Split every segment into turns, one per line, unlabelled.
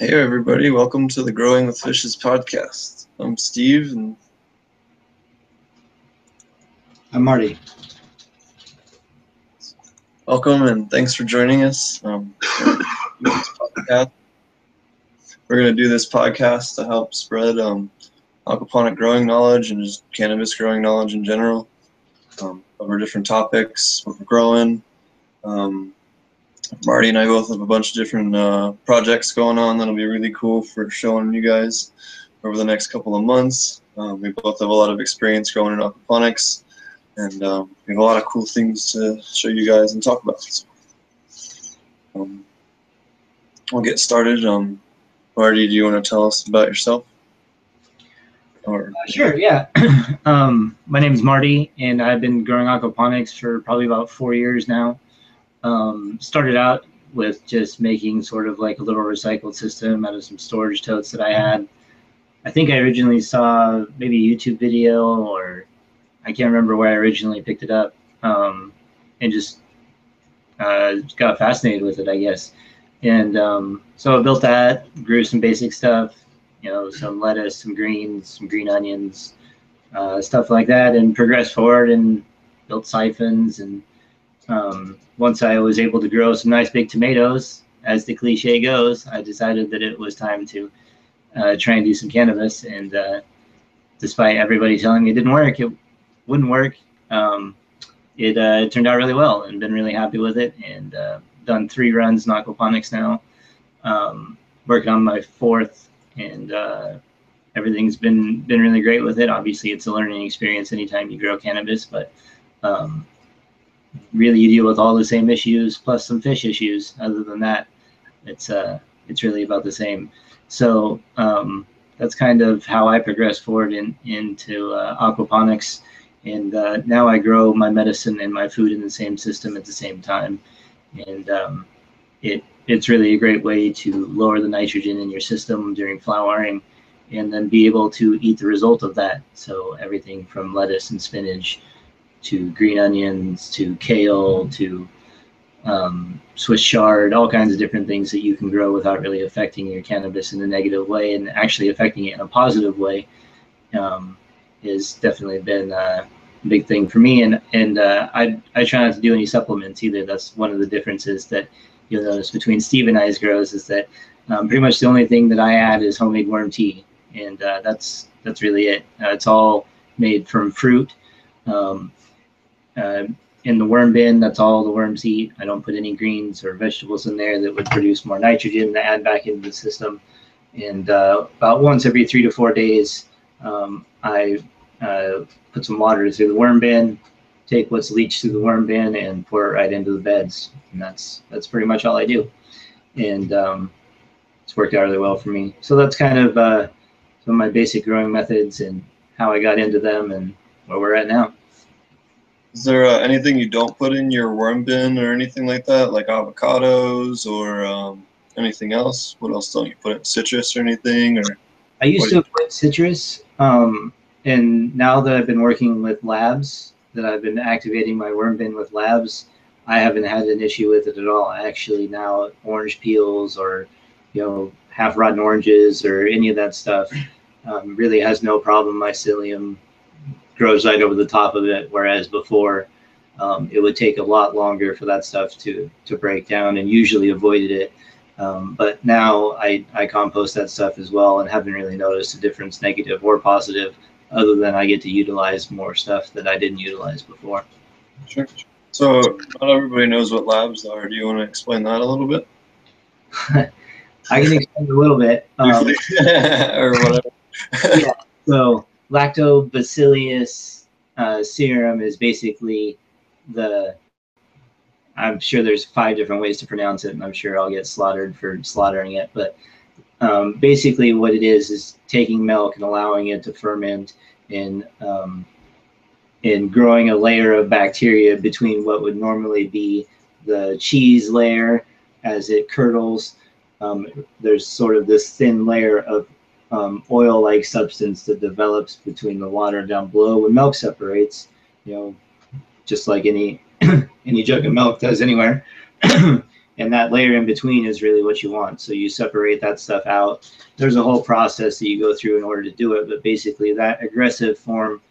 Hey everybody, welcome to the Growing with Fishes podcast. I'm Steve and
I'm Marty.
welcome and thanks for joining us. Um, this podcast. We're going to do this podcast to help spread um, aquaponic growing knowledge and just cannabis growing knowledge in general. Um, cover different topics, what we're growing. Um, Marty and I both have a bunch of different uh, projects going on that'll be really cool for showing you guys over the next couple of months. Um, we both have a lot of experience growing in aquaponics, and um, we have a lot of cool things to show you guys and talk about. So, um, we'll get started. Um, Marty, do you want to tell us about yourself? Or
Uh, sure, yeah. um, my name is Marty, and I've been growing aquaponics for probably about four years now. Um, started out with just making sort of like a little recycled system out of some storage totes that I had. I think I originally saw maybe a YouTube video, or I can't remember where I originally picked it up, um, and just uh, got fascinated with it, I guess. And um, so I built that, grew some basic stuff, you know, some lettuce, some greens, some green onions, uh, stuff like that, and progressed forward and built siphons. And um, once I was able to grow some nice big tomatoes, as the cliche goes, I decided that it was time to uh, try and do some cannabis. And uh, despite everybody telling me it didn't work, it wouldn't work. Um, it, uh, it turned out really well, and been really happy with it. And uh, done three runs in aquaponics now. Um, working on my fourth and uh, everything's been been really great with it. Obviously, it's a learning experience anytime you grow cannabis, but um, really you deal with all the same issues plus some fish issues. Other than that, it's uh, it's really about the same. So um, that's kind of how I progressed forward in into uh, aquaponics, and uh, now I grow my medicine and my food in the same system at the same time, and um, it it's really a great way to lower the nitrogen in your system during flowering and then be able to eat the result of that. So everything from lettuce and spinach to green onions to kale to um, Swiss chard, all kinds of different things that you can grow without really affecting your cannabis in a negative way and actually affecting it in a positive way um, has definitely been a big thing for me. And and uh, I I try not to do any supplements either. That's one of the differences that you'll notice between Steve and I's grows is that um, pretty much the only thing that I add is homemade worm tea, and uh, that's that's really it. Uh, it's all made from fruit. Um, uh, in the worm bin, that's all the worms eat. I don't put any greens or vegetables in there that would produce more nitrogen to add back into the system. And uh, about once every three to four days, um, I uh, put some water through the worm bin, take what's leached through the worm bin, and pour it right into the beds. And that's that's pretty much all I do. And um, it's worked out really well for me. So that's kind of uh, some of my basic growing methods and how I got into them and where we're at now.
Is there uh, anything you don't put in your worm bin or anything like that, like avocados or um, anything else? What else don't you put in citrus or anything? Or
I used to avoid citrus, um, and now that I've been working with labs, that I've been activating my worm bin with labs, I haven't had an issue with it at all. Actually, now orange peels or you know half rotten oranges or any of that stuff um, really has no problem. Mycelium grows right over the top of it, whereas before um, it would take a lot longer for that stuff to to break down, and usually avoided it. Um, but now I, I compost that stuff as well and haven't really noticed a difference, negative or positive, other than I get to utilize more stuff that I didn't utilize before.
Sure. So not everybody knows what labs are. Do you want to explain that a little bit?
I can explain a little bit. Um,
or whatever.
so lactobacillus uh, serum is basically the i'm sure there's five different ways to pronounce it and i'm sure i'll get slaughtered for slaughtering it but um, basically what it is is taking milk and allowing it to ferment and um, in growing a layer of bacteria between what would normally be the cheese layer as it curdles. Um, there's sort of this thin layer of um, oil-like substance that develops between the water down below when milk separates. You know, just like any any jug of milk does anywhere. and and that layer in between is really what you want. So you separate that stuff out. There's a whole process that you go through in order to do it, but basically that aggressive form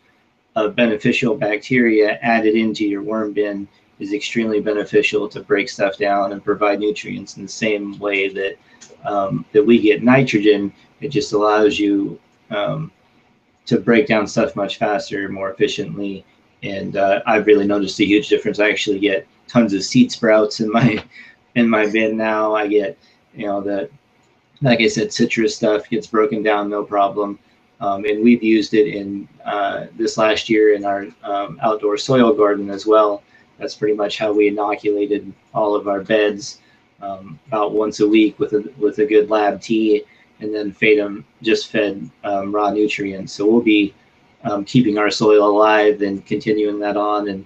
of beneficial bacteria added into your worm bin is extremely beneficial to break stuff down and provide nutrients in the same way that um, that we get nitrogen. It just allows you um, to break down stuff much faster, more efficiently. And uh, I've really noticed a huge difference. I actually get tons of seed sprouts in my in my bin now. I get you know the like I said, citrus stuff gets broken down no problem. Um, and we've used it in uh, this last year in our um, outdoor soil garden as well. That's pretty much how we inoculated all of our beds um, about once a week with a with a good lab tea, and then fed them just fed um, raw nutrients. So we'll be um, keeping our soil alive and continuing that on. And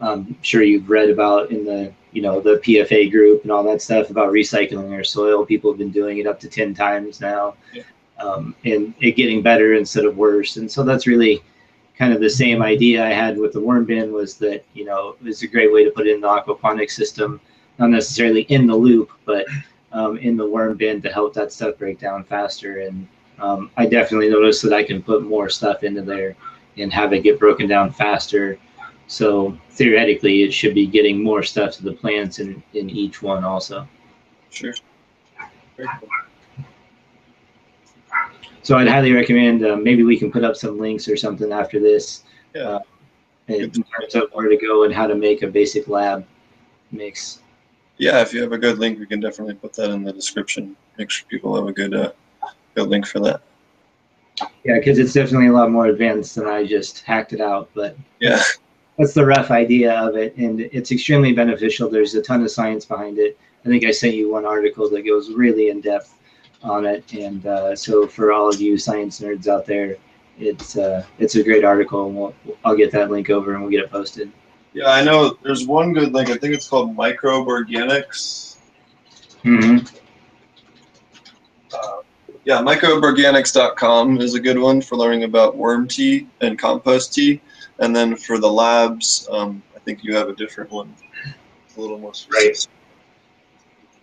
I'm sure you've read about in the you know the PFA group and all that stuff about recycling our soil. People have been doing it up to ten times now. Yeah um, and it getting better instead of worse. And so that's really kind of the same idea I had with the worm bin was that, you know, it was a great way to put in the aquaponics system, not necessarily in the loop, but um, in the worm bin to help that stuff break down faster. And um, I definitely noticed that I can put more stuff into there and have it get broken down faster. So theoretically, it should be getting more stuff to the plants in, in each one also.
Sure. Very cool.
So I'd highly recommend uh, maybe we can put up some links or something after this.
Yeah. Uh,
in terms of where to go and how to make a basic lab mix.
Yeah, if you have a good link, we can definitely put that in the description. Make sure people have a good uh, good link for that.
Yeah, because it's definitely a lot more advanced than I just hacked it out. But
yeah,
that's the rough idea of it, and it's extremely beneficial. There's a ton of science behind it. I think I sent you one article that goes really in depth on it. And uh, so for all of you science nerds out there, it's uh, it's a great article, and we'll, I'll get that link over and we'll get it posted.
Yeah, I know. There's one good link. I think it's called Microbe Organics.
Mm-hmm.
Uh, yeah, microbeorganics.com is a good one for learning about worm tea and compost tea. And then for the labs, um, I think you have a different one, a little more
specific. Right.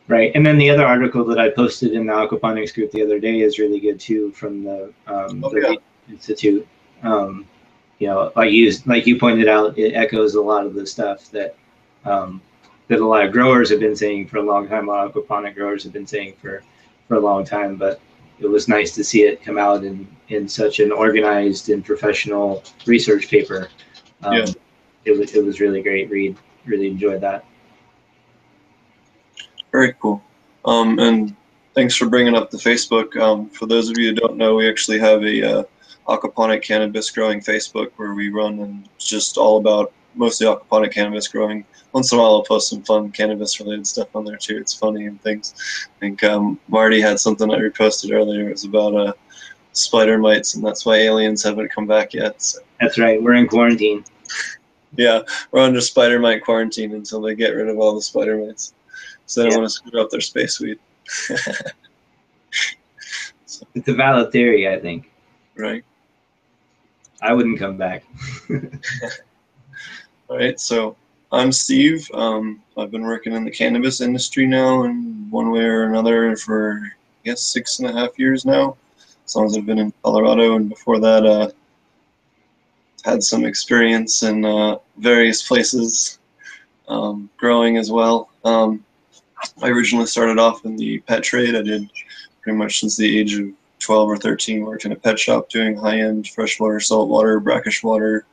Right, and then the other article that I posted in the aquaponics group the other day is really good too, from the, um, oh, the. Institute. Um, you know, like you like you pointed out, it echoes a lot of the stuff that um, that a lot of growers have been saying for a long time. A lot of aquaponic growers have been saying for for a long time, but it was nice to see it come out in in such an organized and professional research paper. Um, yeah. It was it was really great read. Really enjoyed that.
Very cool. Um, and thanks for bringing up the Facebook. Um, for those of you who don't know, we actually have a uh, aquaponic cannabis growing Facebook where we run and it's just all about mostly aquaponic cannabis growing. Once in a while, I'll post some fun cannabis related stuff on there too. It's funny and things. I think um, Marty had something I reposted earlier. It was about uh, spider mites, and that's why aliens haven't come back yet. So.
That's right. We're in quarantine.
yeah, we're under spider mite quarantine until they get rid of all the spider mites so they don't yeah. want to screw up their space weed.
so. It's a valid theory, I think.
Right.
I wouldn't come back.
All right, so I'm Steve. Um, I've been working in the cannabis industry now in one way or another for, I guess, six and a half years now, as long as I've been in Colorado. And before that, uh, had some experience in uh, various places um, growing as well. Um, I originally started off in the pet trade. I did pretty much since the age of 12 or 13, worked in a pet shop doing high-end freshwater, saltwater, brackish water,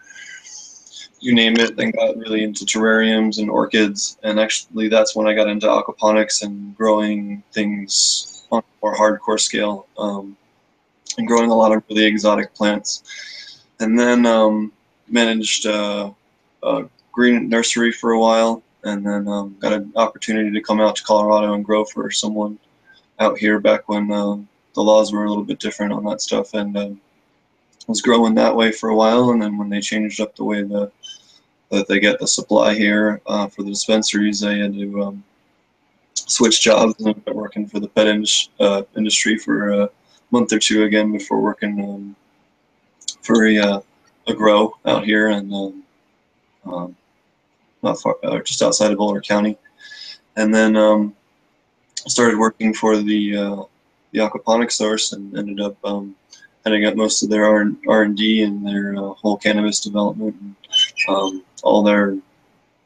you name it. Then got really into terrariums and orchids, and actually that's when I got into aquaponics and growing things on a more hardcore scale, um, and growing a lot of really exotic plants. And then um, managed uh, a green nursery for a while, and then um, got an opportunity to come out to Colorado and grow for someone out here back when uh, the laws were a little bit different on that stuff, and uh, was growing that way for a while. And then when they changed up the way the that they get the supply here uh, for the dispensaries, they had to um, switch jobs and been working for the pet in uh, industry for a month or two again before working um, for a, uh, a grow out here and um, um not far, uh, just outside of Boulder County. And then um, started working for the uh, the aquaponics source and ended up um, heading up most of their R and D and their uh, whole cannabis development and um, all their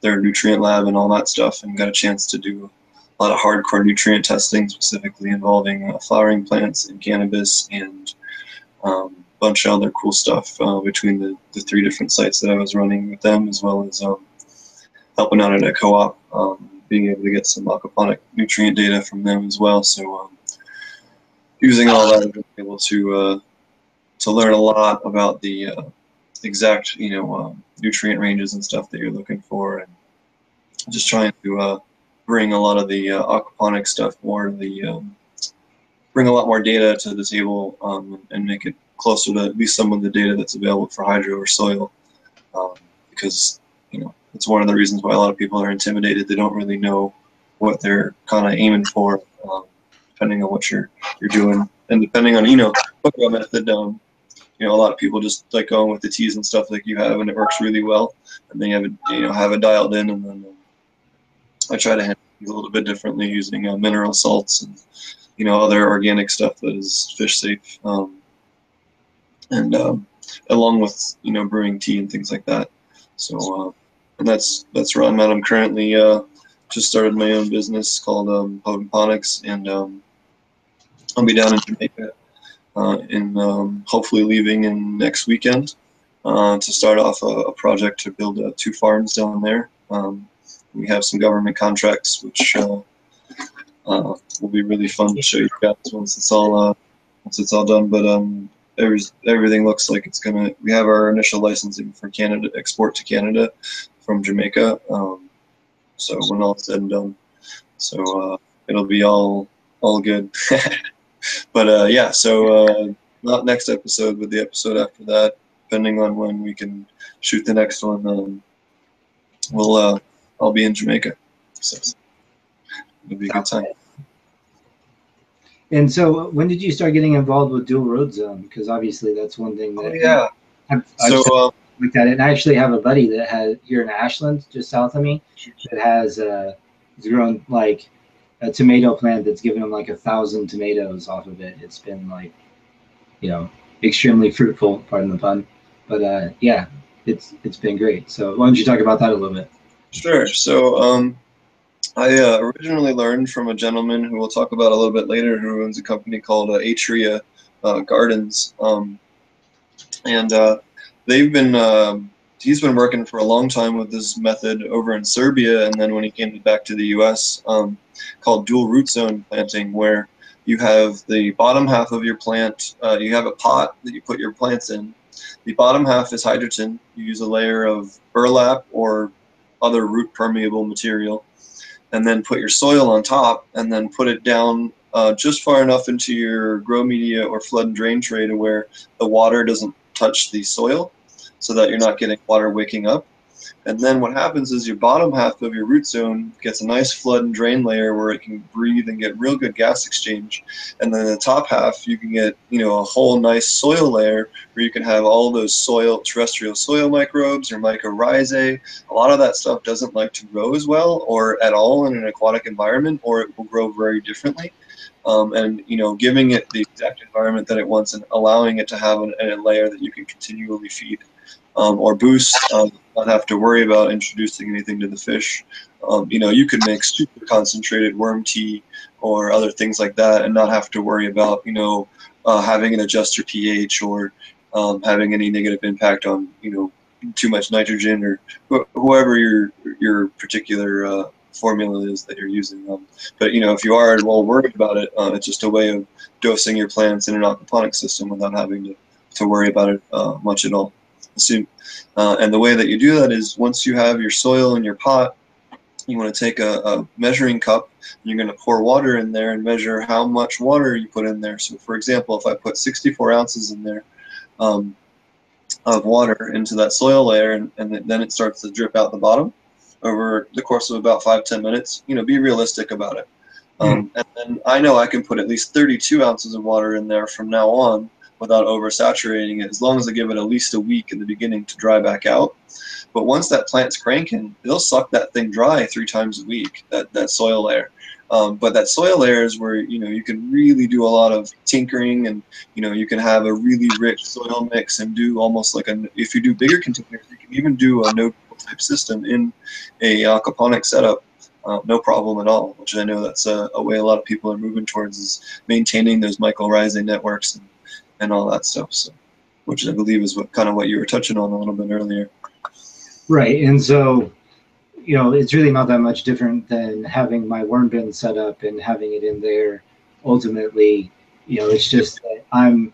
their nutrient lab and all that stuff, and got a chance to do a lot of hardcore nutrient testing, specifically involving uh, flowering plants and cannabis and um, a bunch of other cool stuff uh, between the, the three different sites that I was running with them, as well as um, helping out at a co-op, um, being able to get some aquaponic nutrient data from them as well. So um, using all that, I've been able to uh, to learn a lot about the uh, exact, you know, um, nutrient ranges and stuff that you're looking for, and just trying to uh, bring a lot of the uh, aquaponic stuff more to the um, bring a lot more data to the table um, and make it closer to at least some of the data that's available for hydro or soil, um, because you know it's one of the reasons why a lot of people are intimidated. They don't really know what they're kind of aiming for, um, depending on what you're you're doing, and depending on you know what method. Um, you know, a lot of people just like going with the teas and stuff like you have, and it works really well. And then you have it, you know, have it dialed in, and then um, I try to handle it a little bit differently using uh, mineral salts and you know other organic stuff that is fish safe, um, and um, along with you know brewing tea and things like that. So, uh, and that's that's where I'm at. I'm currently uh, just started my own business called um, Potemponics, and um, I'll be down in Jamaica uh, in um, hopefully leaving in next weekend uh, to start off a, a project to build uh, two farms down there. Um, we have some government contracts, which uh, uh, will be really fun to show you guys once it's all uh, once it's all done. But um, every, everything looks like it's gonna. We have our initial licensing for Canada export to Canada from Jamaica. Um, so when all said and done, so it'll be all all good. but uh, yeah, so uh, not next episode, but the episode after that, depending on when we can shoot the next one. Um, we'll uh, I'll be in Jamaica, so it'll be a good time.
And so, when did you start getting involved with dual root zone? Because obviously, that's one thing that
oh, yeah.
I've, I've so uh, looked at it, and I actually have a buddy that has here in Ashland, just south of me, that has uh, grown like a tomato plant that's given him like a thousand tomatoes off of it. It's been like, you know, extremely fruitful. Pardon the pun, but uh, yeah, it's it's been great. So why don't you talk about that a little bit?
Sure. So um, I uh, originally learned from a gentleman who we'll talk about a little bit later, who owns a company called uh, Atria uh, Gardens, um, and uh, they've been. Um, he's been working for a long time with this method over in Serbia, and then when he came back to the U.S., um, called dual root zone planting, where you have the bottom half of your plant, uh, you have a pot that you put your plants in. The bottom half is hydroton. You use a layer of burlap or other root permeable material, and then put your soil on top, and then put it down uh, just far enough into your grow media or flood and drain tray to where the water doesn't touch the soil so that you're not getting water waking up. And then what happens is your bottom half of your root zone gets a nice flood and drain layer where it can breathe and get real good gas exchange. And then the top half, you can get, you know, a whole nice soil layer where you can have all those soil, terrestrial soil microbes or mycorrhizae. A lot of that stuff doesn't like to grow as well or at all in an aquatic environment, or it will grow very differently. Um, and you know, giving it the exact environment that it wants and allowing it to have an, a layer that you can continually feed um, or boost, um, not have to worry about introducing anything to the fish. Um, you know, you could make super concentrated worm tea or other things like that and not have to worry about, you know, uh, having an adjuster pH or um, having any negative impact on, you know, too much nitrogen or wh- whoever your your particular uh, formula is that you're using. Um, but you know, if you are well worried about it, uh, it's just a way of dosing your plants in an aquaponic system without having to, to worry about it uh, much at all. Uh, and the way that you do that is once you have your soil in your pot, you want to take a, a measuring cup, you're going to pour water in there and measure how much water you put in there. So for example, if I put 64 ounces in there um, of water into that soil layer and, and then it starts to drip out the bottom over the course of about five ten minutes, you know, be realistic about it. Um, mm-hmm. and then I know I can put at least 32 ounces of water in there from now on without oversaturating it, as long as I give it at least a week in the beginning to dry back out. But once that plant's cranking, it'll suck that thing dry three times a week, that, that soil layer. Um, but that soil layer is where you know you can really do a lot of tinkering, and you know you can have a really rich soil mix and do almost like a. If you do bigger containers, you can even do a no type system in a aquaponic setup, uh, no problem at all. Which I know that's a, a, way a lot of people are moving towards is maintaining those mycorrhizae networks and, and all that stuff. So, which I believe is what kind of what you were touching on a little bit earlier.
Right, and so you know, it's really not that much different than having my worm bin set up and having it in there. Ultimately, you know, it's just that I'm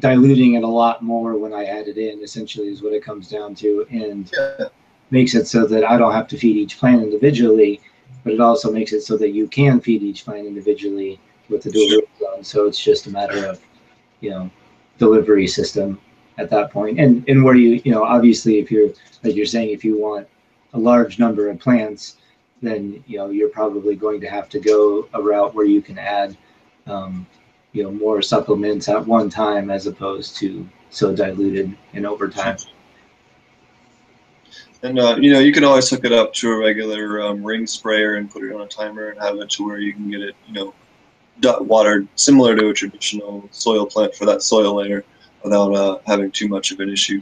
diluting it a lot more when I add it in, essentially, is what it comes down to. And yeah. makes it so that I don't have to feed each plant individually, but it also makes it so that you can feed each plant individually with the dual sure. zone. So it's just a matter of, you know, delivery system at that point. And and where you, you know, obviously if you're like you're saying, if you want a large number of plants, then you know you're probably going to have to go a route where you can add um, you know more supplements at one time as opposed to so diluted and over time.
And uh, you know you can always hook it up to a regular um, ring sprayer and put it on a timer and have it to where you can get it you know watered similar to a traditional soil plant for that soil layer without uh, having too much of an issue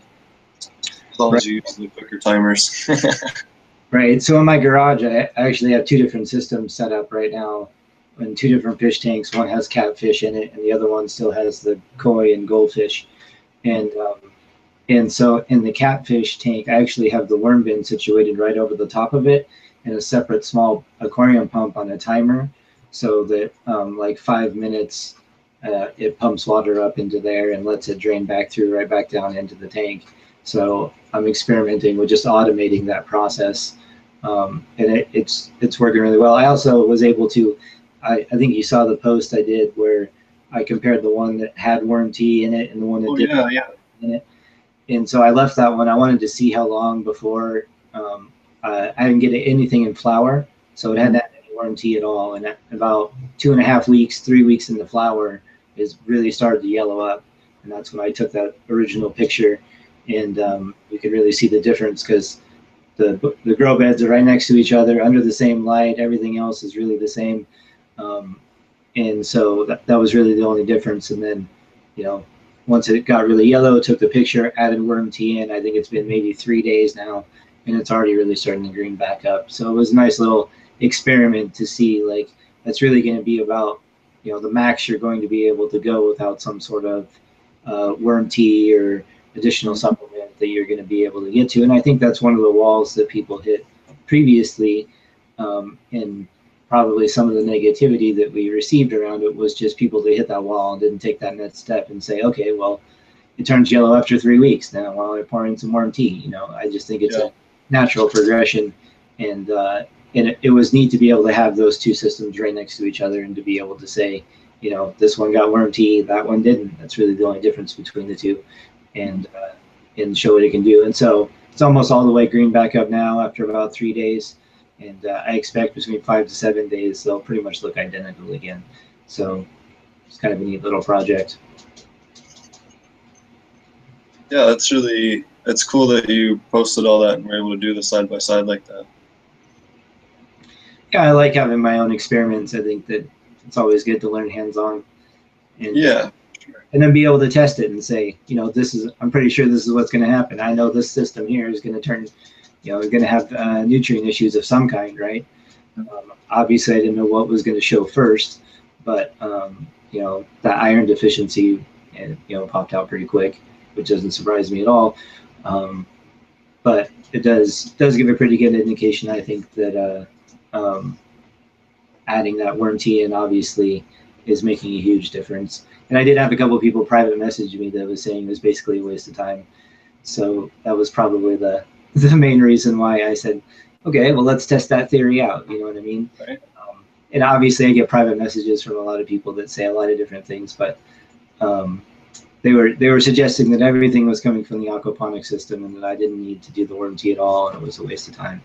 As long right. as you use the quicker timers.
right. So in my garage, I actually have two different systems set up right now in two different fish tanks. One has catfish in it, and the other one still has the koi and goldfish. And um, and so in the catfish tank, I actually have the worm bin situated right over the top of it, and a separate small aquarium pump on a timer, so that um, like five minutes, uh, it pumps water up into there and lets it drain back through right back down into the tank. So I'm experimenting with just automating that process, um, and it, it's it's working really well. I also was able to, I, I think you saw the post I did where I compared the one that had worm tea in it and the one that oh, didn't yeah, yeah. in it. And so I left that one. I wanted to see how long before um, uh, I didn't get anything in flower, so it had that tea at all. And about two and a half weeks, three weeks in the flower, is really started to yellow up, and that's when I took that original picture and um, you can really see the difference because the the grow beds are right next to each other under the same light. Everything else is really the same, um, and so that, that was really the only difference. And then, you know, once it got really yellow, took the picture, added worm tea in. I think it's been maybe three days now, and it's already really starting to green back up. So it was a nice little experiment to see like that's really going to be about you know the max you're going to be able to go without some sort of uh, worm tea or additional supplement that you're going to be able to get to. And I think that's one of the walls that people hit previously. Um, and probably some of the negativity that we received around it was just people that hit that wall and didn't take that next step and say, okay, well, it turns yellow after three weeks. Now, while I pour in some worm tea, you know, I just think it's yeah. a natural progression. And, uh, and it, it was neat to be able to have those two systems right next to each other and to be able to say, you know, this one got worm tea, that one didn't. That's really the only difference between the two and uh, and show what it can do. And so it's almost all the way green back up now after about three days. And uh, I expect between five to seven days they'll pretty much look identical again. So it's kind of a neat little project.
Yeah, that's really it's cool that you posted all that and were able to do the side by side like that.
Yeah, I like having my own experiments. I think that it's always good to learn hands on.
And yeah
and then be able to test it and say, you know, this is, I'm pretty sure this is what's going to happen. I know this system here is going to turn, you know, going to have uh, nutrient issues of some kind, right? Um, obviously, I didn't know what was going to show first, but, um, you know, that iron deficiency, and, you know, popped out pretty quick, which doesn't surprise me at all. Um, but it does does give a pretty good indication, I think, that uh, um, adding that worm tea in obviously is making a huge difference and I did have a couple of people private message me that was saying it was basically a waste of time. So that was probably the the main reason why I said, okay, well let's test that theory out. You know what I mean? Right. Um, and obviously, I get private messages from a lot of people that say a lot of different things, but um, they were they were suggesting that everything was coming from the aquaponic system and that I didn't need to do the worm tea at all, and it was a waste of time.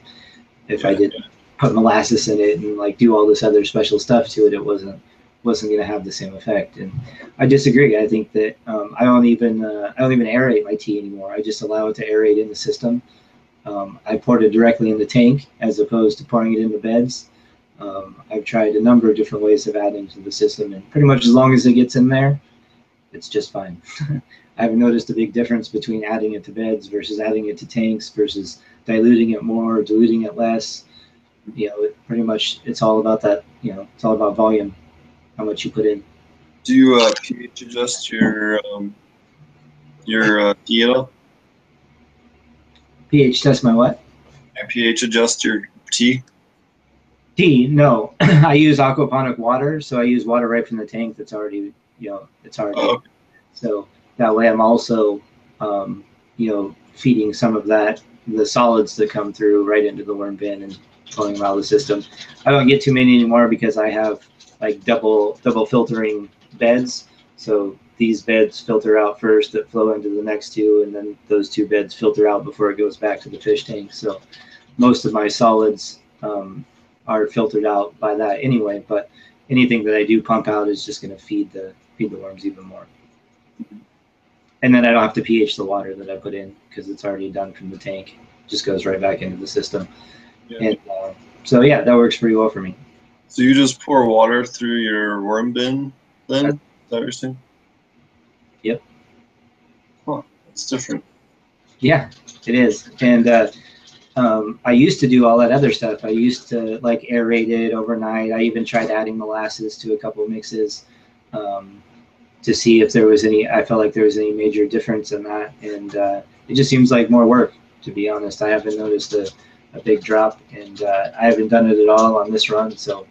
If yeah, I didn't yeah. Put molasses in it and like do all this other special stuff to it, it wasn't wasn't going to have the same effect. And I disagree. I think that um, I don't even uh, I don't even aerate my tea anymore. I just allow it to aerate in the system. Um, I poured it directly in the tank as opposed to pouring it in the beds. Um, I've tried a number of different ways of adding to the system, and pretty much as long as it gets in there, it's just fine. I haven't noticed a big difference between adding it to beds versus adding it to tanks versus diluting it more, diluting it less. You know, it, pretty much it's all about that. You know, it's all about volume, how much you put in.
Do you uh, pH adjust your um, your uh, tea
pH test my what?
pH adjust your tea?
Tea? No, I use aquaponic water, so I use water right from the tank that's already you know it's already.
Oh, okay.
So that way, I'm also um, you know feeding some of that the solids that come through right into the worm bin and pulling them out the system. I don't get too many anymore because I have like double double filtering beds. So these beds filter out first that flow into the next two, and then those two beds filter out before it goes back to the fish tank. So most of my solids um, are filtered out by that anyway. But anything that I do pump out is just going to feed the feed the worms even more. And then I don't have to pH the water that I put in because it's already done from the tank. It just goes right back into the system.
Yeah.
And uh, so yeah, that works pretty well for me.
So you just pour water through your worm bin then? Is that what you're saying?
Yep.
Huh, that's different.
Yeah, it is. And uh, um, I used to do all that other stuff. I used to like aerate it overnight. I even tried adding molasses to a couple mixes um, to see if there was any. I felt like there was any major difference in that, and uh, it just seems like more work. To be honest, I haven't noticed a, a big drop, and uh, I haven't done it at all on this run. So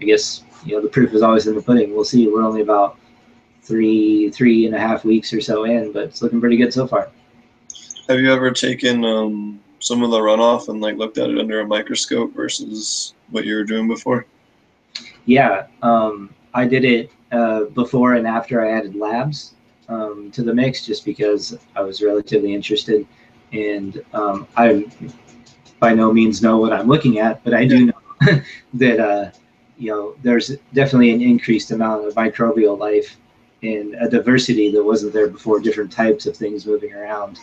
I guess you know the proof is always in the pudding. We'll see. We're only about three three and a half weeks or so in, but it's looking pretty good so far.
Have you ever taken um, some of the runoff and like looked at it under a microscope versus what you were doing before?
Yeah, um, I did it uh, before and after I added labs um, to the mix, just because I was relatively interested, and um, I by no means know what I'm looking at, but I do know that uh, you know there's definitely an increased amount of microbial life and a diversity that wasn't there before. Different types of things moving around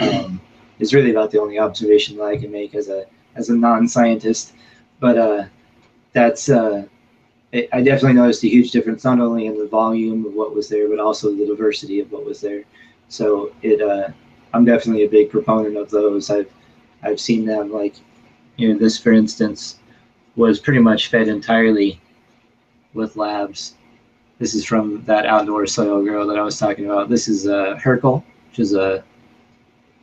um, is really about the only observation that I can make as a as a non-scientist, but uh, that's. Uh, it- I definitely noticed a huge difference, not only in the volume of what was there, but also the diversity of what was there. So it, uh, I'm definitely a big proponent of those. I've, I've seen them like, you know, this for instance was pretty much fed entirely with labs. This is from that outdoor soil grow that I was talking about. This is a Harlequin, which is a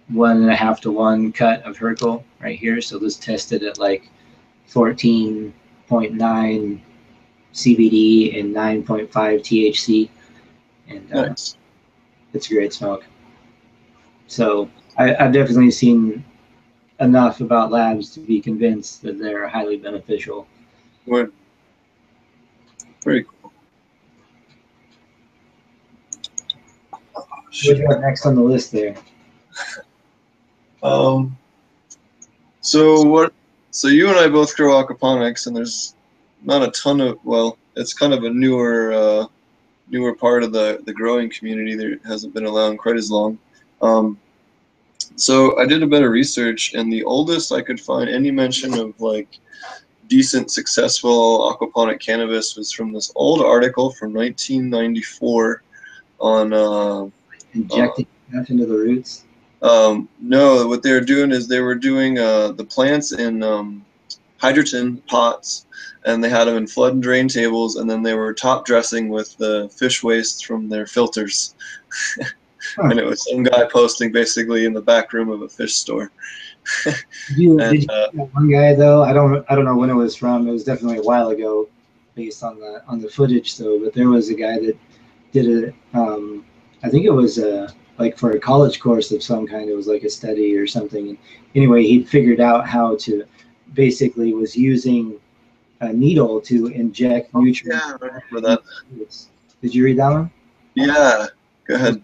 one and a half to one cut of Harlequin right here. So this tested at like 14.9 CBD and 9.5 THC, and uh,
Nice.
it's a great smoke. So I, I've definitely seen enough about labs to be convinced that they're highly beneficial.
What? Very cool.
What do you have next on the list there?
Um, so what? So you and I both grow aquaponics, and there's not a ton of. Well, it's kind of a newer, uh, newer part of the the growing community that hasn't been around quite as long. Um, so I did a bit of research, and the oldest I could find any mention of like decent, successful aquaponic cannabis was from this old article from 1994 on. Uh,
Injecting stuff into the roots.
um, no, what they were doing is they were doing uh, the plants in um, hydroton pots, and they had them in flood and drain tables, and then they were top dressing with the fish waste from their filters. and it was some guy posting basically in the back room of a fish store.
You, did you
uh,
that one guy though? I don't I don't know when it was from. It was definitely a while ago, based on the on the footage though. But there was a guy that did a um, I think it was a like for a college course of some kind. It was like a study or something. And anyway, he figured out how to basically was using a needle to inject nutrients.
yeah, I remember that.
Did you read that one?
Yeah, go ahead.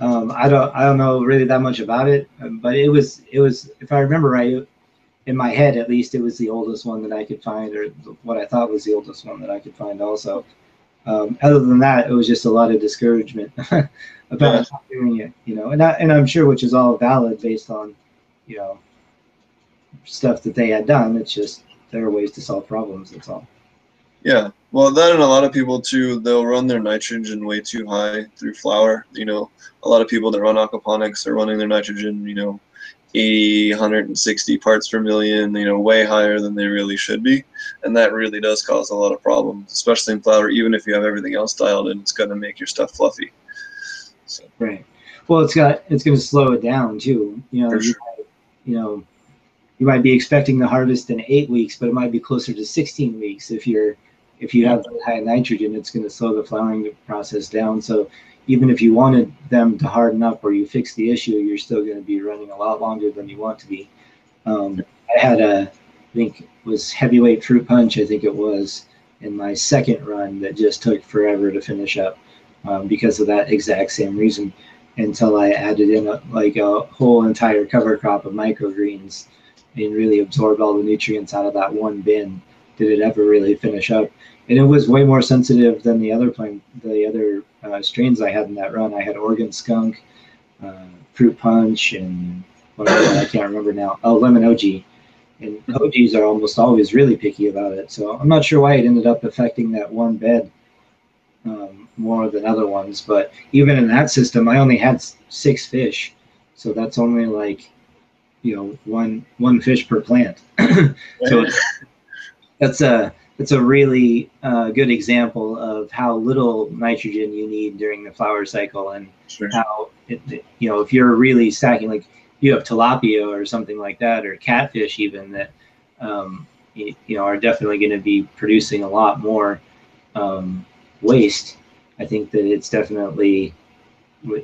Um, I don't I don't know really that much about it, um, but it was it was if I remember right, in my head, at least, it was the oldest one that I could find, or what I thought was the oldest one that I could find. Also, um, other than that, it was just a lot of discouragement about yeah. doing it. You know, and I, and I'm sure which is all valid based on, you know, stuff that they had done. It's just there are ways to solve problems. That's all.
Yeah, well, that and a lot of people too, they'll run their nitrogen way too high through flower. You know, a lot of people that run aquaponics are running their nitrogen, you know, 80, 160 parts per million, you know, way higher than they really should be. And that really does cause a lot of problems, especially in flower. Even if you have everything else dialed in, it's going to make your stuff fluffy.
So. Right. Well, it's got it's going to slow it down too. You know, you, might, you know, you might be expecting the harvest in eight weeks, but it might be closer to 16 weeks if you're if you have high nitrogen, it's going to slow the flowering process down. So even if you wanted them to harden up or you fix the issue, you're still going to be running a lot longer than you want to be. Um, I had a, I think was heavyweight fruit punch, I think it was, in my second run that just took forever to finish up um, because of that exact same reason until I added in a, like a whole entire cover crop of microgreens and really absorbed all the nutrients out of that one bin did it ever really finish up. And it was way more sensitive than the other the other uh, strains I had in that run. I had Oregon Skunk, uh, Fruit Punch, and whatever I can't remember now. Oh, Lemon OG. And OGs are almost always really picky about it. So I'm not sure why it ended up affecting that one bed um, more than other ones. But even in that system, I only had six fish. So that's only like, you know, one one fish per plant. so that's a that's a really uh, good example of how little nitrogen you need during the flower cycle and sure. how it, you know if you're really stacking like you have tilapia or something like that or catfish even that um, you, you, know are definitely going to be producing a lot more um, waste i think that it's definitely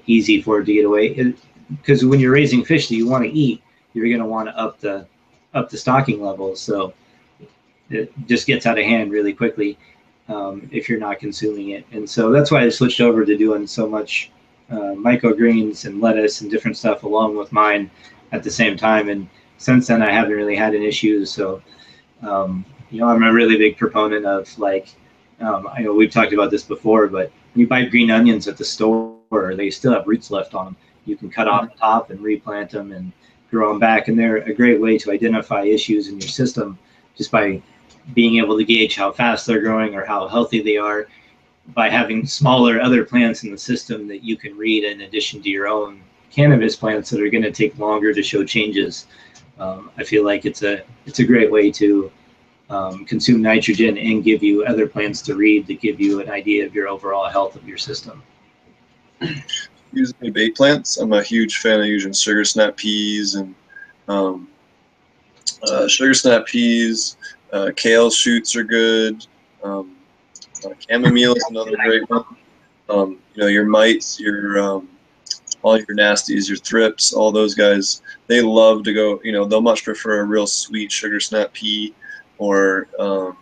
easy for it to get away because when you're raising fish that you want to eat you're going to want to up the up the stocking levels so it just gets out of hand really quickly um, if you're not consuming it. And so that's why I switched over to doing so much uh, microgreens and lettuce and different stuff along with mine at the same time. And since then, I haven't really had an issue. So, um, you know, I'm a really big proponent of like, um, I know we've talked about this before, but you buy green onions at the store, they still have roots left on them. You can cut off the top and replant them and grow them back. And they're a great way to identify issues in your system just by being able to gauge how fast they're growing or how healthy they are by having smaller other plants in the system that you can read in addition to your own cannabis plants that are going to take longer to show changes. Um, I feel like it's a it's a great way to um, consume nitrogen and give you other plants to read to give you an idea of your overall health of your system.
Using bait plants, I'm a huge fan of using sugar snap peas and um, uh, sugar snap peas, uh, kale shoots are good. Um, uh, chamomile is another great one. Um, you know, your mites, your um, all your nasties, your thrips, all those guys, they love to go. You know, they'll much prefer a real sweet sugar snap pea, or um,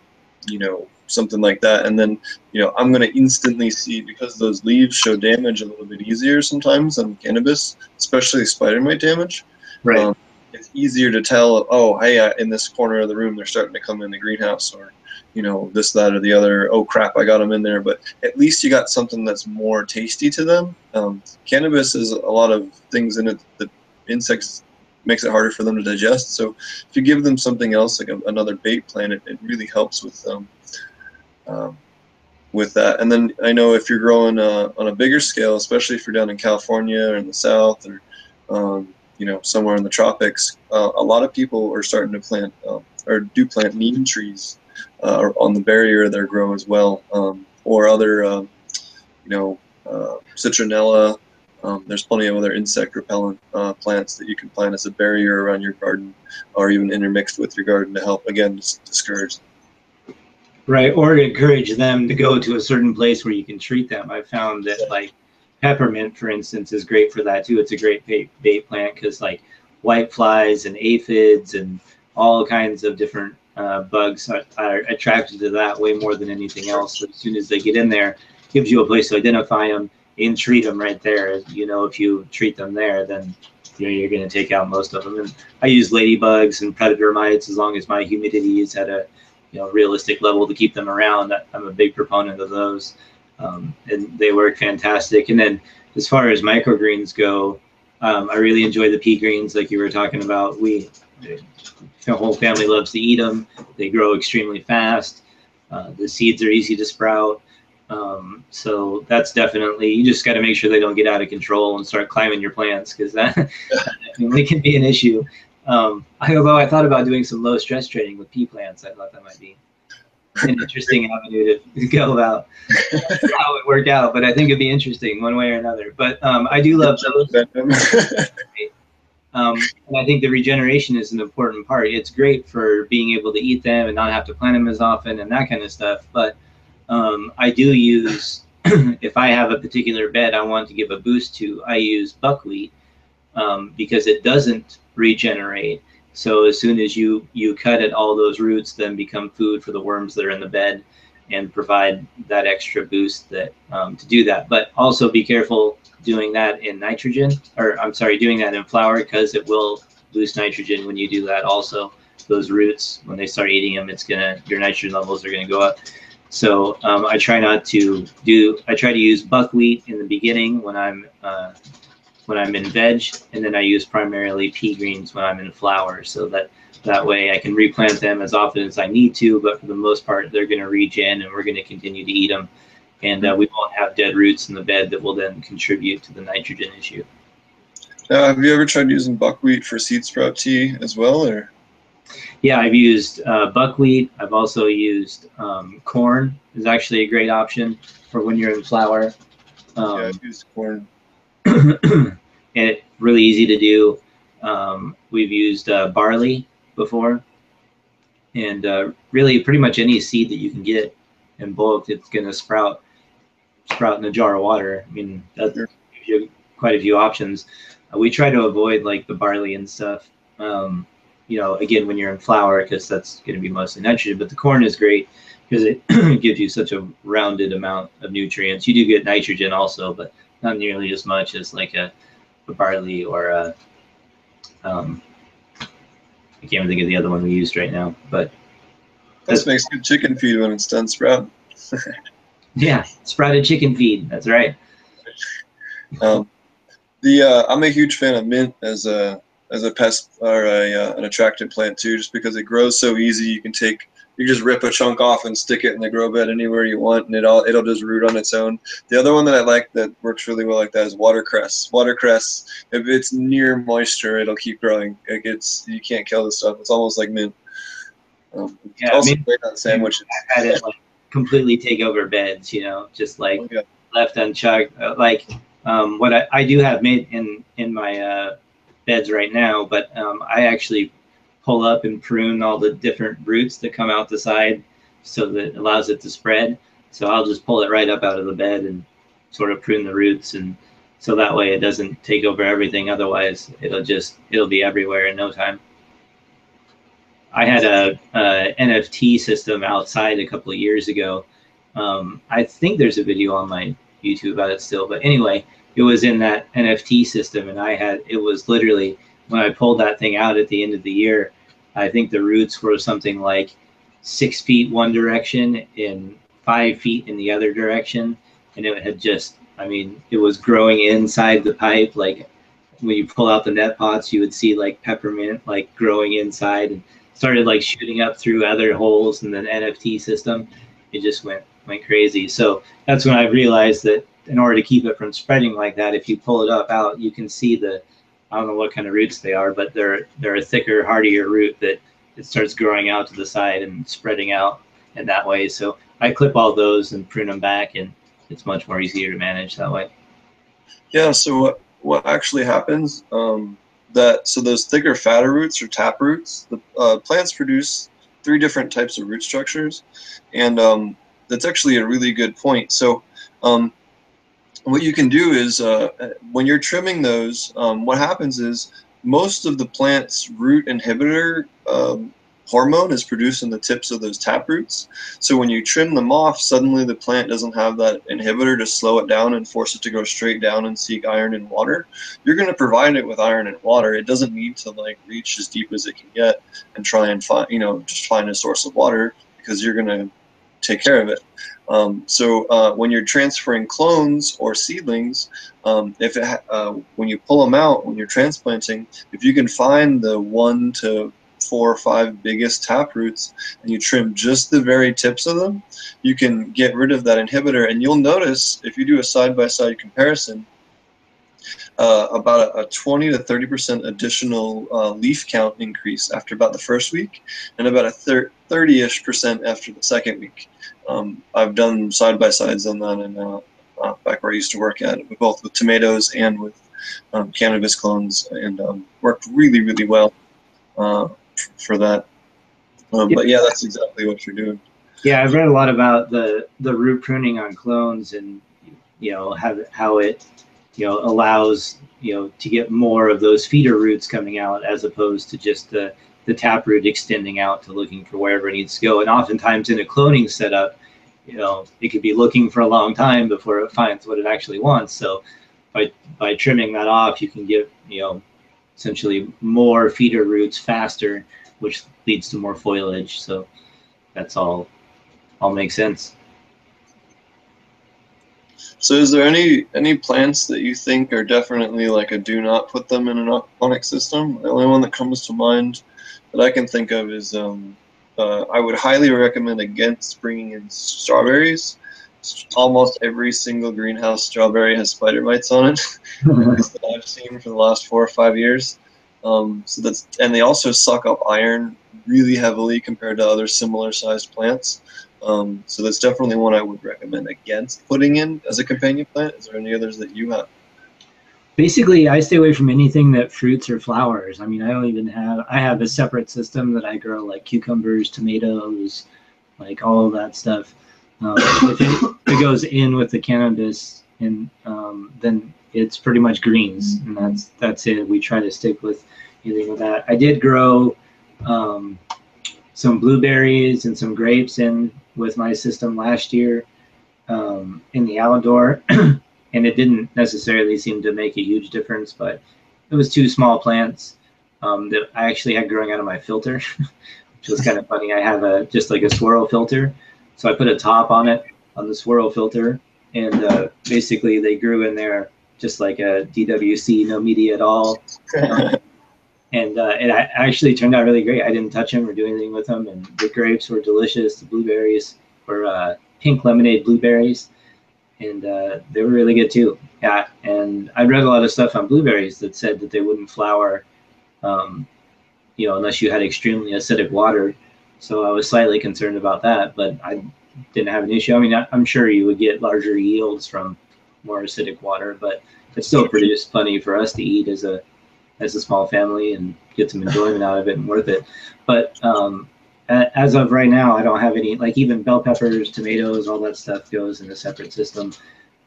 you know, something like that. And then, you know, I'm going to instantly see because those leaves show damage a little bit easier sometimes than cannabis, especially spider mite damage.
Right. Um,
it's easier to tell, oh, hey, uh, in this corner of the room, they're starting to come in the greenhouse, or you know, this, that, or the other. Oh crap, I got them in there. But at least you got something that's more tasty to them. Um, cannabis is a lot of things in it that insects makes it harder for them to digest. So if you give them something else, like a, another bait plant, it, it really helps with them. Um, with that. And then I know if you're growing uh, on a bigger scale, especially if you're down in California or in the South or um, you know somewhere in the tropics, uh, a lot of people are starting to plant uh, or do plant neem trees uh, on the barrier of their grow as well, um, or other um, you know uh, citronella. Um, there's plenty of other insect repellent uh, plants that you can plant as a barrier around your garden, or even intermixed with your garden to help again discourage.
Right, or encourage them to go to a certain place where you can treat them. I found that like peppermint, for instance, is great for that too. It's a great bait, bait plant because like white flies and aphids and all kinds of different uh, bugs are, are, attracted to that way more than anything else. So as soon as they get in there, gives you a place to identify them and treat them right there. You know, if you treat them there, then you know, you're going to take out most of them. And I use ladybugs and predator mites as long as my humidity is at a you know realistic level to keep them around. I'm a big proponent of those, um, and they work fantastic. And then as far as microgreens go, um, I really enjoy the pea greens, like you were talking about. We the whole family loves to eat them. They grow extremely fast. Uh, the seeds are easy to sprout. Um, so that's definitely you just got to make sure they don't get out of control and start climbing your plants because that, that, definitely can be an issue. Um, I, although I thought about doing some low stress training with pea plants, I thought that might be an interesting avenue to, go about how it work out. But I think it'd be interesting one way or another. But um, I do love those. Um, and I think the regeneration is an important part. It's great for being able to eat them and not have to plant them as often and that kind of stuff. But um, I do use, if I have a particular bed I want to give a boost to, I use buckwheat um, because it doesn't regenerate. So as soon as you you cut it, all those roots then become food for the worms that are in the bed, and provide that extra boost that um, to do that. But also be careful doing that in nitrogen, or I'm sorry, doing that in flour because it will boost nitrogen when you do that. Also, those roots when they start eating them, it's gonna your nitrogen levels are gonna go up. So um, I try not to do. I try to use buckwheat in the beginning when I'm uh, when I'm in veg, and then I use primarily pea greens when I'm in flower, so that that way I can replant them as often as I need to. But for the most part, they're going to regen, and we're going to continue to eat them, and uh, we won't have dead roots in the bed that will then contribute to the nitrogen issue.
Now, have you ever tried using buckwheat for seed sprout tea as well, or?
Yeah, I've used uh, buckwheat. I've also used um, corn. is actually a great option for when you're in flower.
Um, yeah, I've used corn.
and it's really easy to do. Um, we've used uh, barley before, and uh, really pretty much any seed that you can get in bulk, it's going to sprout sprout in a jar of water. I mean, that gives you quite a few options. Uh, we try to avoid like the barley and stuff. Um, you know, again, when you're in flower, because that's going to be mostly nitrogen. But the corn is great because it gives you such a rounded amount of nutrients. You do get nitrogen also, but not nearly as much as like a, a barley or a. Um, I can't even think of the other one we used right now, but.
This makes good chicken feed when it's done sprout.
yeah, sprouted chicken feed. That's right.
Um, the uh, I'm a huge fan of mint as a as a pest or a, uh, an attractant plant too, just because it grows so easy. You can take you just rip a chunk off and stick it in the grow bed anywhere you want, and it all it'll just root on its own. The other one that I like that works really well like that is watercress. Watercress, if it's near moisture, it'll keep growing. It gets you can't kill this stuff. It's almost like mint. Um, yeah, also I mean, great on sandwiches.
I had it like completely take over beds, you know, just like oh, yeah. left unchecked. Uh, like um, what I, I do have mint in in my uh, beds right now, but um, I actually pull up and prune all the different roots that come out the side so that it allows it to spread. So I'll just pull it right up out of the bed and sort of prune the roots and so that way it doesn't take over everything. Otherwise it'll just, it'll be everywhere in no time. I had a, a NFT system outside a couple of years ago. Um, I think there's a video on my YouTube about it still, but anyway, it was in that NFT system, and I had it was literally when I pulled that thing out at the end of the year. I think the roots were something like six feet one direction and five feet in the other direction, and it had just I mean it was growing inside the pipe like when you pull out the net pots you would see like peppermint like growing inside and started like shooting up through other holes in the NFT system. It just went went crazy. So that's when I realized that in order to keep it from spreading like that, if you pull it up out, you can see the I don't know what kind of roots they are, but they're they're a thicker, hardier root that it starts growing out to the side and spreading out in that way. So I clip all those and prune them back, and it's much more easier to manage that way.
Yeah. So what what actually happens? Um, that so those thicker, fatter roots or tap roots, the uh, plants produce three different types of root structures, and um, that's actually a really good point. So um, what you can do is uh, when you're trimming those, um, what happens is most of the plant's root inhibitor um, hormone is produced in the tips of those tap roots. So when you trim them off, suddenly the plant doesn't have that inhibitor to slow it down and force it to go straight down and seek iron and water. You're going to provide it with iron and water. It doesn't need to like reach as deep as it can get and try and find, you know, just find a source of water because you're going to take care of it. Um, so uh, when you're transferring clones or seedlings, um, if uh, when you pull them out when you're transplanting, if you can find the one to four or five biggest tap roots and you trim just the very tips of them, you can get rid of that inhibitor. And you'll notice if you do a side-by-side comparison, uh, about a, a, 20 to 30 percent additional uh, leaf count increase after about the first week, and about a 30-ish percent after the second week. Um, I've done side by sides on that, and uh, back where I used to work at, both with tomatoes and with um, cannabis clones, and um, worked really, really well uh, for that. Um. But yeah, that's exactly what you're doing.
Yeah, I've read a lot about the the root pruning on clones, and you know how how it you know allows you know to get more of those feeder roots coming out as opposed to just the the taproot extending out to looking for wherever it needs to go. And oftentimes in a cloning setup, you know, it could be looking for a long time before it finds what it actually wants. So by by trimming that off, you can get you know essentially more feeder roots faster, which leads to more foliage. So that's all all makes sense.
So is there any any plants that you think are definitely like a do not put them in an aquaponic system? The only one that comes to mind that I can think of is um, uh, I would highly recommend against bringing in strawberries. Almost every single greenhouse strawberry has spider mites on it that I've seen for the last four or five years. Um, so that's and they also suck up iron really heavily compared to other similar sized plants. Um, so that's definitely one I would recommend against putting in as a companion plant. Is there any others that you have?
basically i stay away from anything that fruits or flowers i mean i don't even have i have a separate system that i grow like cucumbers tomatoes like all of that stuff um, if, it, it, goes in with the cannabis and um, then it's pretty much greens and that's that's it we try to stick with anything with that i did grow um, some blueberries and some grapes in with my system last year um, in the outdoor and it didn't necessarily seem to make a huge difference, but it was two small plants um, that I actually had growing out of my filter, which was kind of funny. I have a just like a swirl filter, so I put a top on it on the swirl filter, and uh, basically they grew in there just like a DWC, no media at all. Um, and uh, it actually turned out really great. I didn't touch them or do anything with them, and the grapes were delicious. The blueberries were uh, pink lemonade blueberries and uh, they were really good too. Yeah, and I read a lot of stuff on blueberries that said that they wouldn't flower, um, you know, unless you had extremely acidic water. So I was slightly concerned about that, but I didn't have an issue. I mean, I'm sure you would get larger yields from more acidic water, but it still produced plenty for us to eat as a as a small family and get some enjoyment out of it and worth it. But um, as of right now, I don't have any, like even bell peppers, tomatoes, all that stuff goes in a separate system.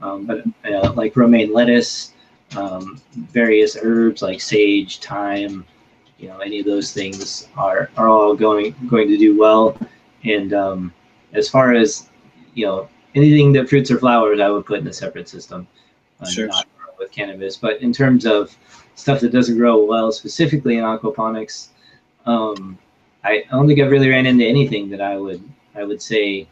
Um, but uh, like romaine lettuce, um, various herbs like sage, thyme, you know, any of those things are, are all going going to do well. And um, as far as, you know, anything that fruits or flowers, I would put in a separate system, uh, sure. not with cannabis. But in terms of stuff that doesn't grow well, specifically in aquaponics, um, I don't think I've really ran into anything that I would I would say,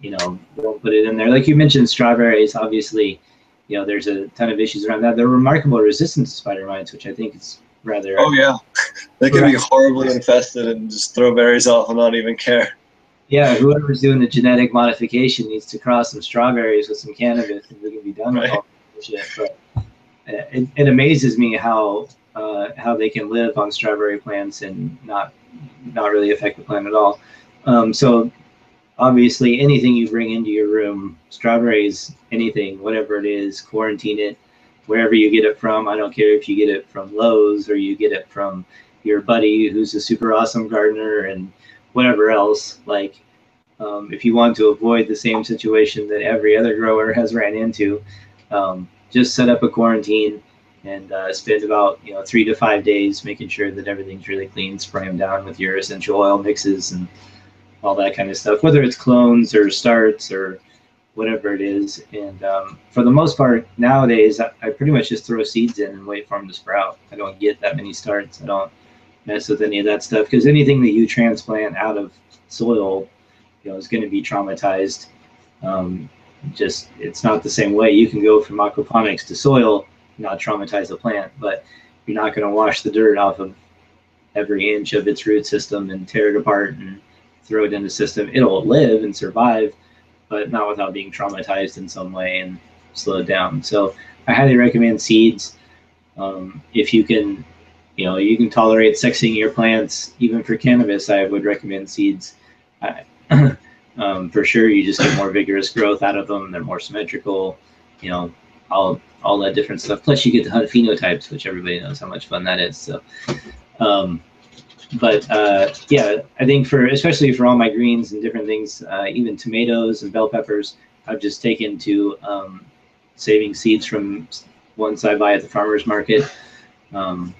you know, don't put it in there. Like you mentioned, strawberries. Obviously, you know, there's a ton of issues around that. They're remarkable resistant to spider mites, which I think is rather.
Oh yeah, they can be horribly infested and just throw berries off and not even care.
Yeah, whoever's doing the genetic modification needs to cross some strawberries with some cannabis, and we can be done right. with all this shit. But it, it amazes me how uh, how they can live on strawberry plants and not not really affect the plant at all. Um, so obviously anything you bring into your room, strawberries, anything, whatever it is, quarantine it wherever you get it from. I don't care if you get it from Lowe's or you get it from your buddy who's a super awesome gardener and whatever else. Like, um, if you want to avoid the same situation that every other grower has ran into, um, just set up a quarantine and uh, spend about you know three to five days making sure that everything's really clean. Spray them down with your essential oil mixes and all that kind of stuff, whether it's clones or starts or whatever it is. And um, for the most part, nowadays, I, I, pretty much just throw seeds in and wait for them to sprout. I don't get that many starts. I don't mess with any of that stuff because anything that you transplant out of soil, you know, is going to be traumatized. Um, just it's not the same way. You can go from aquaponics to soil, not traumatize the plant, but you're not going to wash the dirt off of every inch of its root system and tear it apart and throw it in the system. It'll live and survive, but not without being traumatized in some way and slowed down. So I highly recommend seeds. Um, if you can, you know, you can tolerate sexing your plants, even for cannabis, I would recommend seeds. I, um, for sure, you just get more vigorous growth out of them. They're more symmetrical, you know, all all that different stuff. Plus, you get the hunt phenotypes, which everybody knows how much fun that is. So, um, but uh, yeah, I think for especially for all my greens and different things, uh, even tomatoes and bell peppers, I've just taken to um, saving seeds from ones I buy at the farmers market. Um,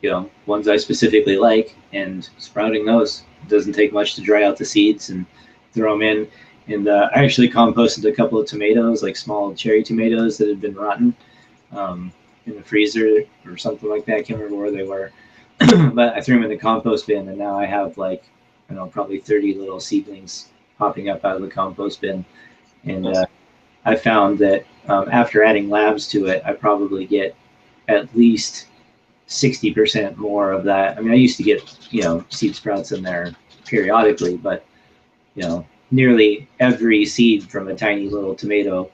you know, ones I specifically like, and sprouting those. Doesn't take much to dry out the seeds and throw them in. And uh, I actually composted a couple of tomatoes, like small cherry tomatoes that had been rotten um, in the freezer or something like that. I can't remember where they were but I threw them in the compost bin, and now I have like I don't know probably 30 little seedlings popping up out of the compost bin. And uh, I found that um, after adding labs to it, I probably get at least 60% more of that. I mean, I used to get you know seed sprouts in there periodically, but you know nearly every seed from a tiny little tomato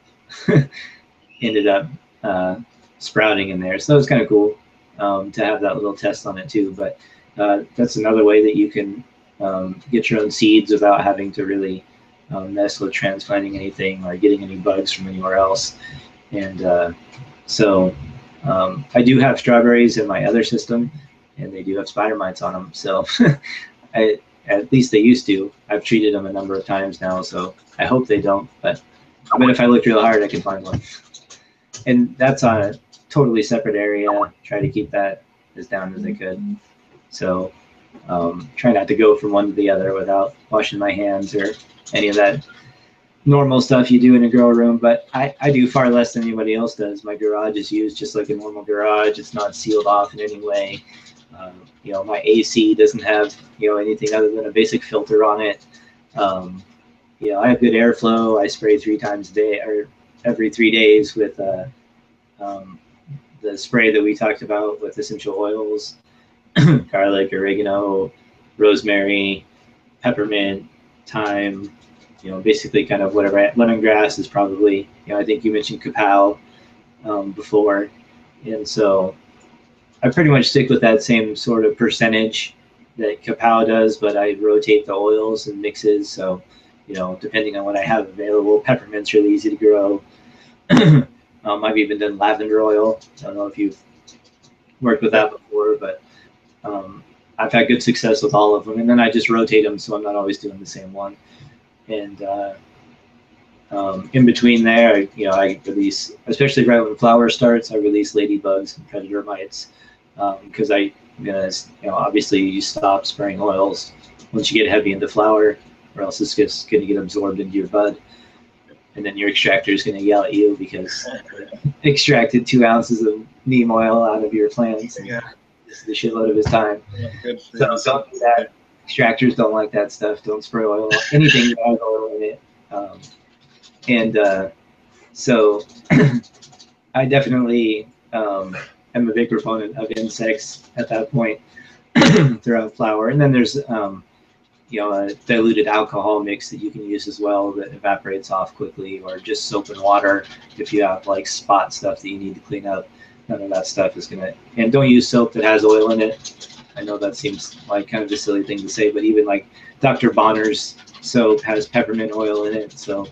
ended up uh, sprouting in there. So that was kind of cool um, to have that little test on it too. But uh, that's another way that you can um, get your own seeds without having to really um, mess with transplanting anything or getting any bugs from anywhere else. And uh, so um, I do have strawberries in my other system, and they do have spider mites on them. So I, at least they used to. I've treated them a number of times now, so I hope they don't. But I bet if I looked real hard, I could find one. And that's on a totally separate area. Try to keep that as down as I could. So um, try not to go from one to the other without washing my hands or any of that normal stuff you do in a grow room. But I, I do far less than anybody else does. My garage is used just like a normal garage. It's not sealed off in any way. Um, you know, my AC doesn't have you know anything other than a basic filter on it. Um, you know, I have good airflow. I spray three times a day or every three days with uh, um, the spray that we talked about with essential oils, garlic, oregano, rosemary, peppermint, thyme, you know, basically kind of whatever. Lemongrass is probably, you know, I think you mentioned kapow um, before. And so I pretty much stick with that same sort of percentage that kapow does, but I rotate the oils and mixes. So, you know, depending on what I have available, peppermint's really easy to grow. Um, I've even done lavender oil. I don't know if you've worked with that before, but um, I've had good success with all of them. And then I just rotate them, so I'm not always doing the same one. And uh, um, in between there, you know, I release, especially right when flower starts, I release ladybugs and predator mites because um, I, you know, you know, obviously you stop spraying oils once you get heavy into flower, or else it's just going to get absorbed into your bud and then your extractor is going to yell at you because extracted two ounces of neem oil out of your plants. Yeah. This is a shitload of his time. Yeah, good so don't do that. Extractors don't like that stuff. Don't spray oil. Anything that has oil in it. Um, and uh, so I definitely um, am a big proponent of insects at that point throughout flower. And then there's um, you know a diluted alcohol mix that you can use as well that evaporates off quickly or just soap and water if you have like spot stuff that you need to clean up none of that stuff is gonna and don't use soap that has oil in it i know that seems like kind of a silly thing to say but even like dr bronner's soap has peppermint oil in it so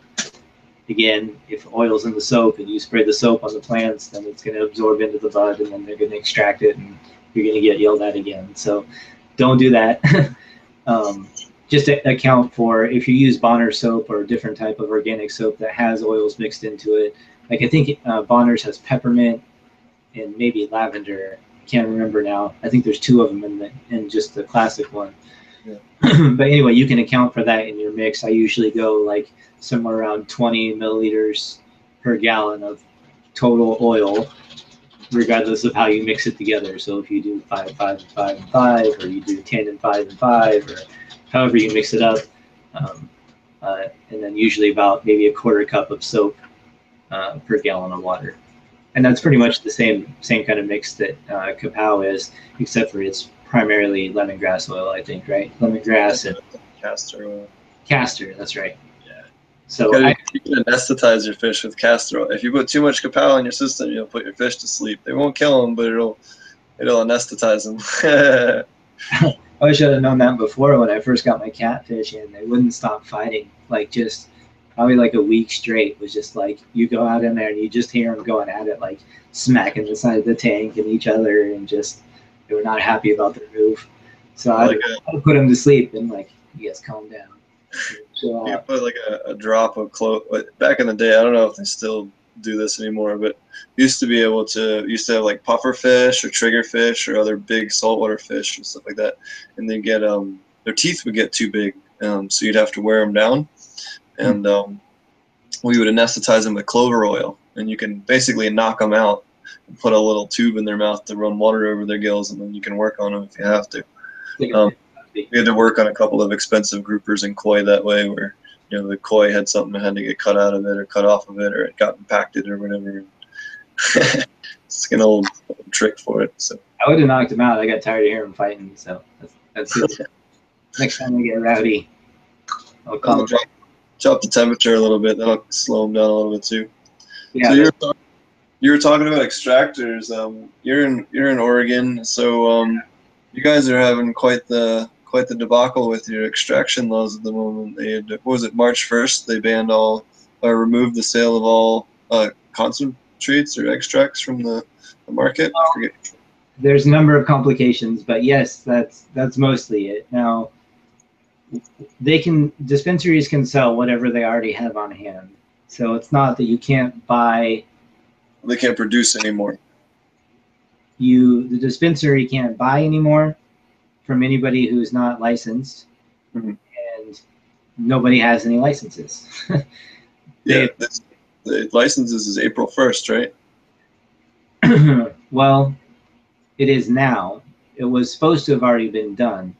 again if oil's in the soap and you spray the soap on the plants then it's going to absorb into the bud and then they're going to extract it and you're going to get yelled at again so don't do that um, just to account for if you use Bronner soap or a different type of organic soap that has oils mixed into it. Like I think uh, Bronner's has peppermint, and maybe lavender. I can't remember now. I think there's two of them in the in just the classic one.
Yeah.
but anyway, you can account for that in your mix. I usually go like somewhere around 20 milliliters per gallon of total oil, regardless of how you mix it together. So if you do five, five, and five, and five, or you do 10 and five and five, or however you mix it up. Um, uh, and then usually about maybe a quarter cup of soap uh, per gallon of water. And that's pretty much the same same kind of mix that uh, Kapow is, except for it's primarily lemongrass oil, I think, right? Lemongrass and
Castor oil.
castor. That's right. So
You,
I,
you can anesthetize your fish with castor oil. If you put too much kapow in your system, you'll put your fish to sleep. They won't kill them, but it'll it'll anesthetize them.
I wish I'd have known that before when I first got my catfish in. They wouldn't stop fighting. Like just probably like a week straight was just like you go out in there and you just hear them going at it, like smacking the side of the tank and each other, and just they were not happy about their move. So I
like
would put them to sleep and like you guys calm down.
You put like a, a drop of clove. but Back in the day, I don't know if they still do this anymore, but used to be able to used to have like puffer fish or trigger fish or other big saltwater fish and stuff like that, and they get um their teeth would get too big, um so you'd have to wear them down, and um we would anesthetize them with clove oil, and you can basically knock them out and put a little tube in their mouth to run water over their gills, and then you can work on them if you have to. um, We had to work on a couple of expensive groupers in koi that way, where you know the koi had something that had to get cut out of it or cut off of it, or it got impacted or whatever. it's an old, old trick for it. So
I would have knocked him out. I got tired of hearing him fighting, so that's, that's good. Next time they get rowdy, I'll call them.
drop, drop the temperature a little bit. That'll slow him down a little bit too.
Yeah,
so you were, talk- you were talking about extractors. Um, you're in you're in Oregon, so um, you guys are having quite the quite the debacle with your extraction laws at the moment. They had, what was it March first? They banned all or removed the sale of all uh, concentrates or extracts from the, the market. I forget.
there's a number of complications, but yes, that's that's mostly it. Now, they can dispensaries can sell whatever they already have on hand, so it's not that you can't buy.
They can't produce anymore.
You the dispensary can't buy anymore from anybody who's not licensed,
Mhm.
and nobody has any licenses.
Yeah, this, the licenses is April first, right?
well, it is now. It was supposed to have already been done.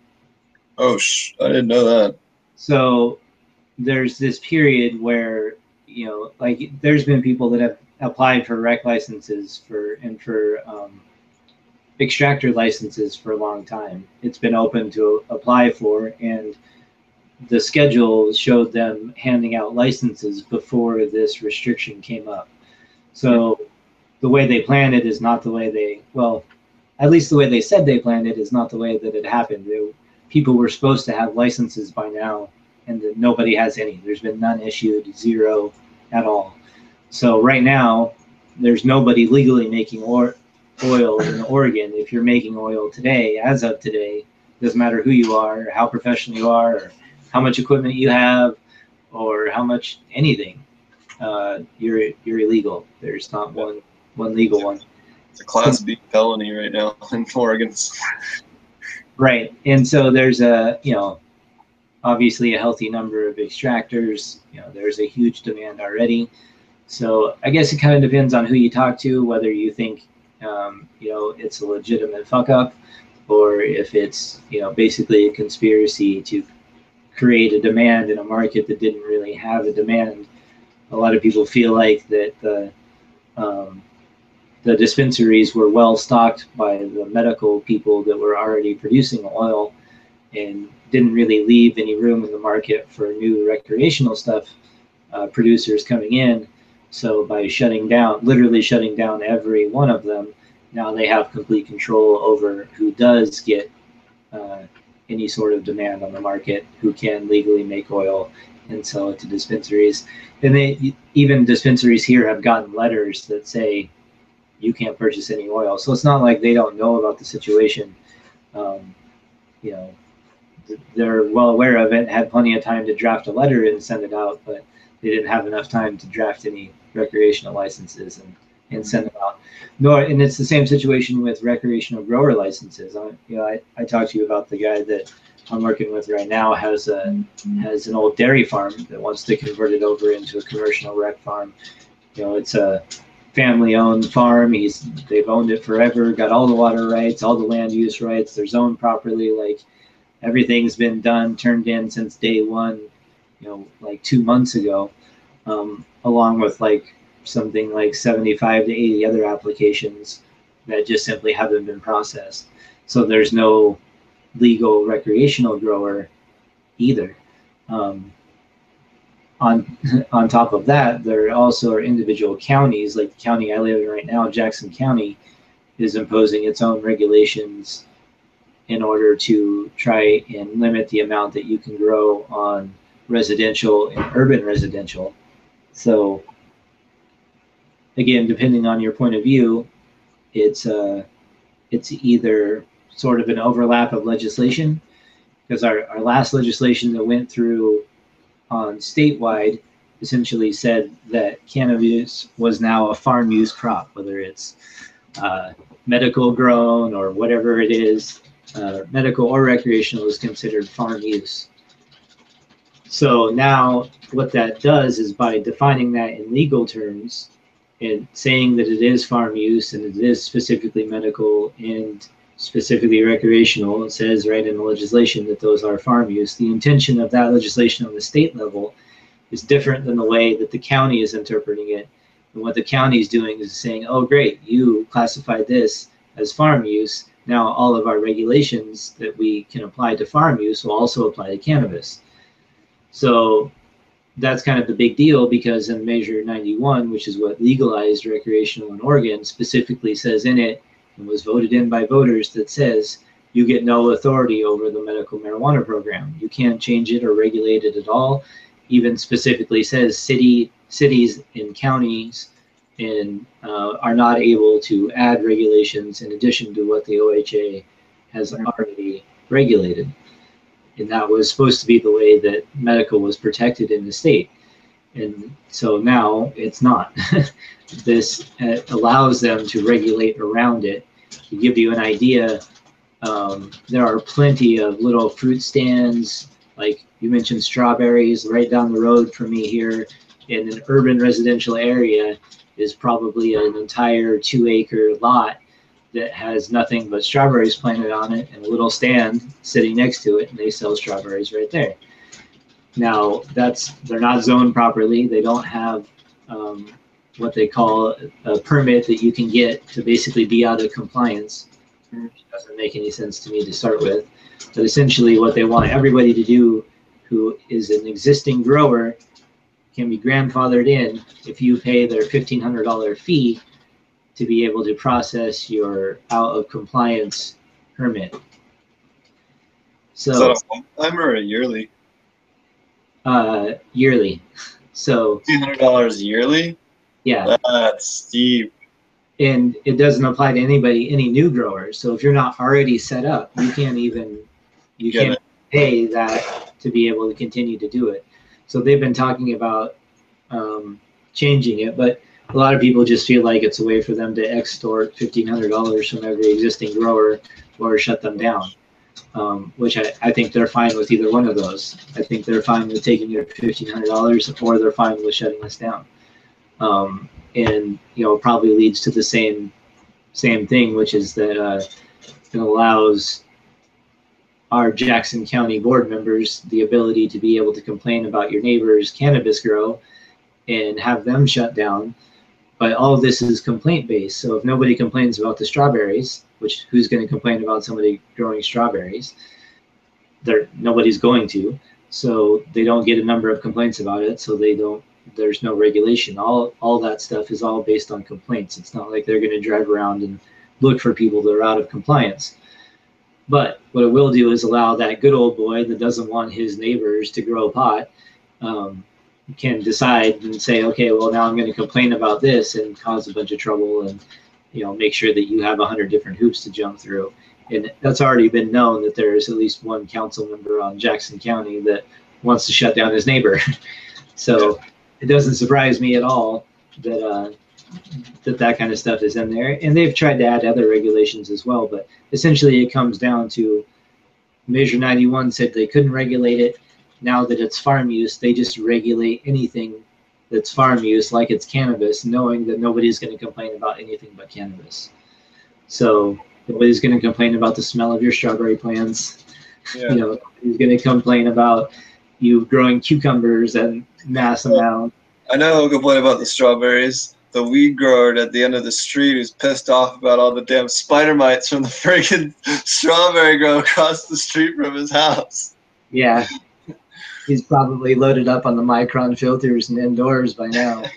Oh, sh- I didn't know that.
So there's this period where you know, like there's been people that have applied for rec licenses for and for um, extractor licenses for a long time. It's been open to apply for, and the schedule showed them handing out licenses before this restriction came up. So the way they planned it is not the way they well, at least the way they said they planned it is not the way that it happened. They, people were supposed to have licenses by now, and that nobody has any. There's been none issued, zero at all. So right now, there's nobody legally making or, oil in Oregon. If you're making oil today, as of today, doesn't matter who you are, or how professional you are, or how much equipment you have, or how much anything, uh, you're you're illegal. There's not one one legal one.
It's a Class B felony right now in Oregon.
Right. And so there's a, you know, obviously a healthy number of extractors. You know, there's a huge demand already. So I guess it kind of depends on who you talk to, whether you think, um, you know, it's a legitimate fuck up or if it's, you know, basically a conspiracy to create a demand in a market that didn't really have a demand. A lot of people feel like that the, um, the dispensaries were well stocked by the medical people that were already producing oil and didn't really leave any room in the market for new recreational stuff uh, producers coming in. So by shutting down, literally shutting down every one of them, now they have complete control over who does get uh, any sort of demand on the market, who can legally make oil and sell it to dispensaries. And they even dispensaries here have gotten letters that say you can't purchase any oil. So it's not like they don't know about the situation. Um, you know, they're well aware of it, had plenty of time to draft a letter and send it out, but they didn't have enough time to draft any recreational licenses. And and send them out. Nor, and it's the same situation with recreational grower licenses. I, you know, I, I talked to you about the guy that I'm working with right now has a has an old dairy farm that wants to convert it over into a commercial rec farm. You know, it's a family owned farm. He's they've owned it forever, got all the water rights, all the land use rights, they're zoned properly, like everything's been done, turned in since day one, you know, like two months ago, um, along with like something like 75 to 80 other applications that just simply haven't been processed. So there's no legal recreational grower either. Um, on on top of that, there also are individual counties, like the county I live in right now, Jackson County, is imposing its own regulations in order to try and limit the amount that you can grow on residential and urban residential. So again, depending on your point of view, it's uh, it's either sort of an overlap of legislation because our, our last legislation that went through on statewide essentially said that cannabis was now a farm use crop, whether it's uh, medical grown or whatever it is, uh, medical or recreational is considered farm use. So now what that does is by defining that in legal terms and saying that it is farm use and it is specifically medical and specifically recreational, it says right in the legislation that those are farm use. The intention of that legislation on the state level is different than the way that the county is interpreting it. And what the county is doing is saying, oh, great, you classified this as farm use. Now all of our regulations that we can apply to farm use will also apply to cannabis. So that's kind of the big deal because in Measure 91, which is what legalized recreational in Oregon, specifically says in it and was voted in by voters that says you get no authority over the medical marijuana program. You can't change it or regulate it at all. Even specifically says city cities and counties and uh, are not able to add regulations in addition to what the OHA has already regulated. And that was supposed to be the way that medical was protected in the state. And so now it's not. this uh, allows them to regulate around it. To give you an idea, um, there are plenty of little fruit stands, like you mentioned strawberries right down the road from me here in an urban residential area is probably an entire two acre lot that has nothing but strawberries planted on it and a little stand sitting next to it and they sell strawberries right there. Now that's they're not zoned properly. They don't have um, what they call a permit that you can get to basically be out of compliance. It doesn't make any sense to me to start with. But essentially, what they want everybody to do who is an existing grower can be grandfathered in if you pay their $1,500 fee to be able to process your out of compliance permit.
So, is that a one time or a yearly?
Uh, yearly. So
two hundred dollars yearly?
Yeah.
That's steep.
And it doesn't apply to anybody, any new growers. So if you're not already set up, you can't even you Get can't it. pay that to be able to continue to do it. So they've been talking about um, changing it, but a lot of people just feel like it's a way for them to extort fifteen hundred dollars from every existing grower or shut them down. Um, which I, I think they're fine with either one of those. I think they're fine with taking your fifteen hundred dollars, or they're fine with shutting us down um, and you know probably leads to the same same thing, which is that uh, it allows our Jackson County board members the ability to be able to complain about your neighbor's cannabis grow and have them shut down. But all of this is complaint based. So if nobody complains about the strawberries, which who's going to complain about somebody growing strawberries? There, nobody's going to. So they don't get a number of complaints about it. So they don't there's no regulation. All all that stuff is all based on complaints. It's not like they're going to drive around and look for people that are out of compliance. But what it will do is allow that good old boy that doesn't want his neighbors to grow pot um, can decide and say, okay, well now I'm going to complain about this and cause a bunch of trouble and you know make sure that you have a hundred different hoops to jump through. And that's already been known that there is at least one council member on Jackson County that wants to shut down his neighbor. so it doesn't surprise me at all that uh, that that kind of stuff is in there. And they've tried to add other regulations as well, but essentially it comes down to Measure 91 said they couldn't regulate it. Now that it's farm use, they just regulate anything that's farm use like it's cannabis, knowing that nobody's going to complain about anything but cannabis. So nobody's going to complain about the smell of your strawberry plants.
Yeah.
You know, nobody's going to complain about you growing cucumbers and mass amount.
I know he'll complain about the strawberries. The weed grower at the end of the street who's pissed off about all the damn spider mites from the freaking strawberry grow across the street from his house.
Yeah. He's probably loaded up on the micron filters and indoors by now.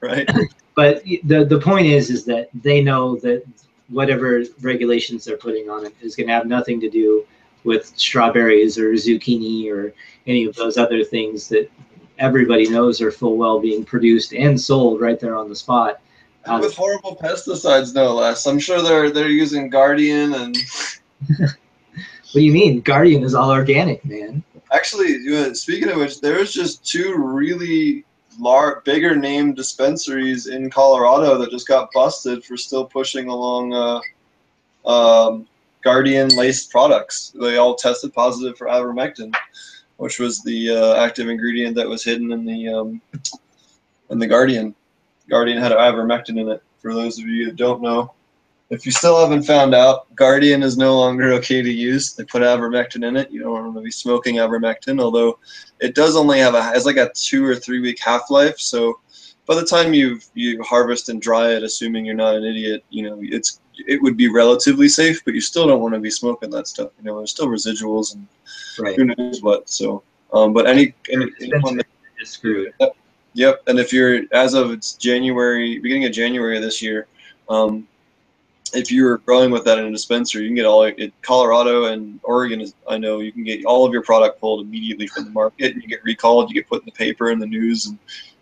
Right?
But the the point is is that they know that whatever regulations they're putting on it is going to have nothing to do with strawberries or zucchini or any of those other things that everybody knows are full well being produced and sold right there on the spot. Um,
With horrible pesticides, no less. I'm sure they're they're using Guardian and
what do you mean? Guardian is all organic, man.
Actually, speaking of which, there's just two really large, bigger name dispensaries in Colorado that just got busted for still pushing along uh, um, Guardian laced products. They all tested positive for ivermectin, which was the uh, active ingredient that was hidden in the um, in the Guardian. Guardian had ivermectin in it. For those of you that don't know, if you still haven't found out, Guardian is no longer okay to use. They put ivermectin in it. You don't want to be smoking ivermectin, although it does only have a it's like a two or three week half life. So by the time you you harvest and dry it, assuming you're not an idiot, you know it's it would be relatively safe, but you still don't want to be smoking that stuff. You know, there's still residuals and
Right.
who knows what. So, um, but any, any anyone that
screwed.
Yep, and if you're as of it's January, beginning of January this year, um, if you're growing with that in a dispenser, you can get all it. Colorado and Oregon is I know you can get all of your product pulled immediately from the market. You get recalled, you get put in the paper and the news, and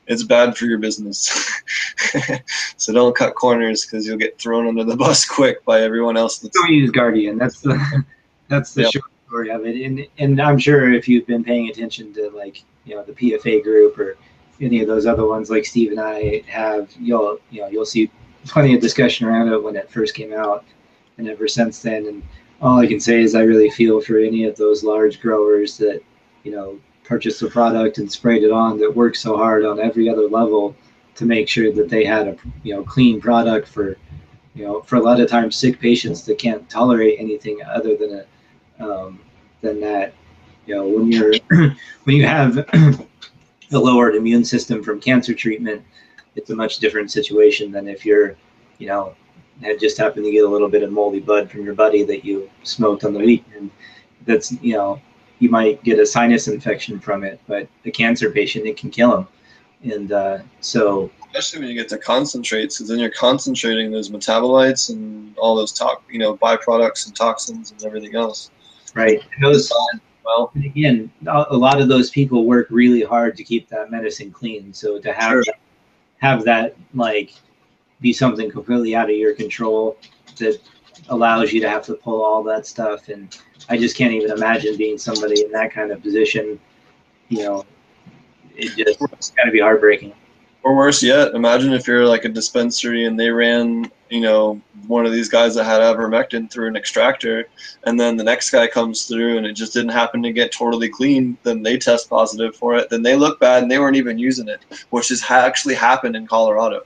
it's bad for your business. so don't cut corners because you'll get thrown under the bus quick by everyone else. That's
Don't use Guardian. That's the that's the short story of it. And and I'm sure if you've been paying attention to like you know the PFA group or any of those other ones like Steve and I have, you'll you know you'll see plenty of discussion around it when it first came out, and ever since then. And all I can say is I really feel for any of those large growers that you know purchased the product and sprayed it on that worked so hard on every other level to make sure that they had a you know clean product for you know for a lot of times sick patients that can't tolerate anything other than a um, than that you know when you're when you have a lowered immune system from cancer treatment it's a much different situation than if you're you know had just happened to get a little bit of moldy bud from your buddy that you smoked on the weekend that's you know you might get a sinus infection from it but a cancer patient it can kill them and uh, so
especially when you get to concentrates, because then you're concentrating those metabolites and all those to- you know byproducts and toxins and everything else.
right and those
Well,
And again, a a lot of those people work really hard to keep that medicine clean. So to have
Sure.
that, have that like be something completely out of your control that allows you to have to pull all that stuff, and I just can't even imagine being somebody in that kind of position. You know, it just it's got to be heartbreaking.
Or worse yet, imagine if you're like a dispensary and they ran, you know, one of these guys that had ivermectin through an extractor, and then the next guy comes through and it just didn't happen to get totally clean, then they test positive for it, then they look bad and they weren't even using it, which has actually happened in Colorado,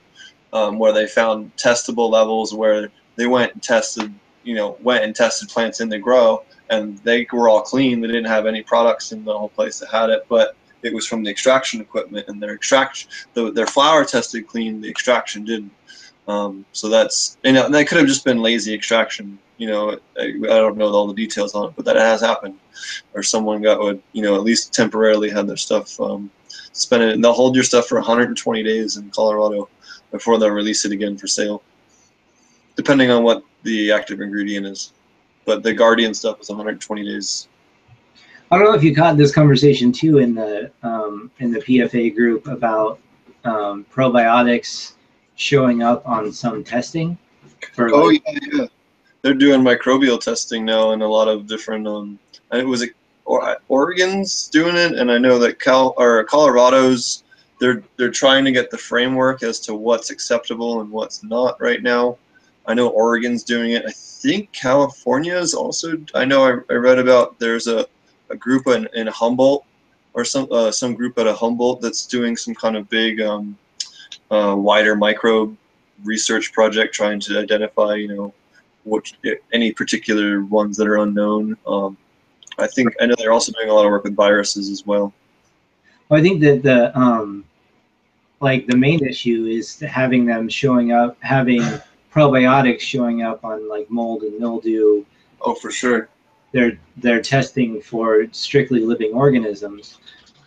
um, where they found testable levels where they went and tested, you know, went and tested plants in the grow, and they were all clean. They didn't have any products in the whole place that had it, but it was from the extraction equipment, and their extraction the, their flour tested clean, the extraction didn't. Um, so that's you know that could have just been lazy extraction. You know, I, I don't know all the details on it, but that has happened, or someone got would you know at least temporarily had their stuff um, suspended, and they'll hold your stuff for 120 days in Colorado before they'll release it again for sale, depending on what the active ingredient is. But the Guardian stuff is 120 days.
I don't know if you caught this conversation too in the um, in the PFA group about um, probiotics showing up on some testing for
Oh
like,
yeah, yeah. They're doing microbial testing now in a lot of different. Um, it was or, Oregon's doing it, and I know that Cal or Colorado's they're they're trying to get the framework as to what's acceptable and what's not right now. I know Oregon's doing it. I think California is also. I know I, I read about there's a, a group in, in Humboldt or some uh, some group at a Humboldt that's doing some kind of big um, uh, wider microbe research project trying to identify you know what any particular ones that are unknown. Um, I think I know they're also doing a lot of work with viruses as well.
Well, I think that the um, like the main issue is having them showing up, having probiotics showing up on like mold and mildew.
Oh, for sure.
They're they're testing for strictly living organisms,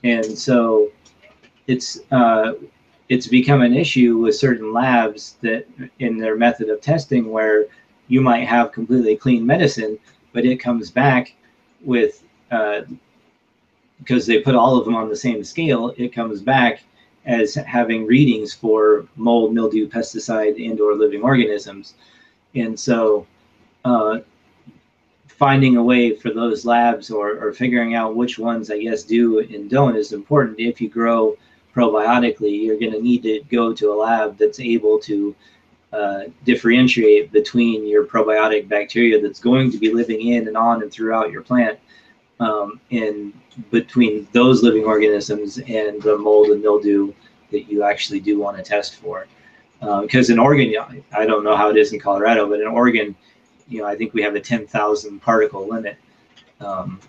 and so it's uh, it's become an issue with certain labs that in their method of testing where you might have completely clean medicine, but it comes back with uh, because they put all of them on the same scale, it comes back as having readings for mold, mildew, pesticide, and or living organisms. And so uh, finding a way for those labs or, or figuring out which ones I guess do and don't is important. If you grow probiotically, you're going to need to go to a lab that's able to uh, differentiate between your probiotic bacteria that's going to be living in and on and throughout your plant um, and between those living organisms and the mold and mildew that you actually do want to test for. Because uh, in Oregon, I don't know how it is in Colorado, but in Oregon, you know, I think we have a 10,000 particle limit. Um,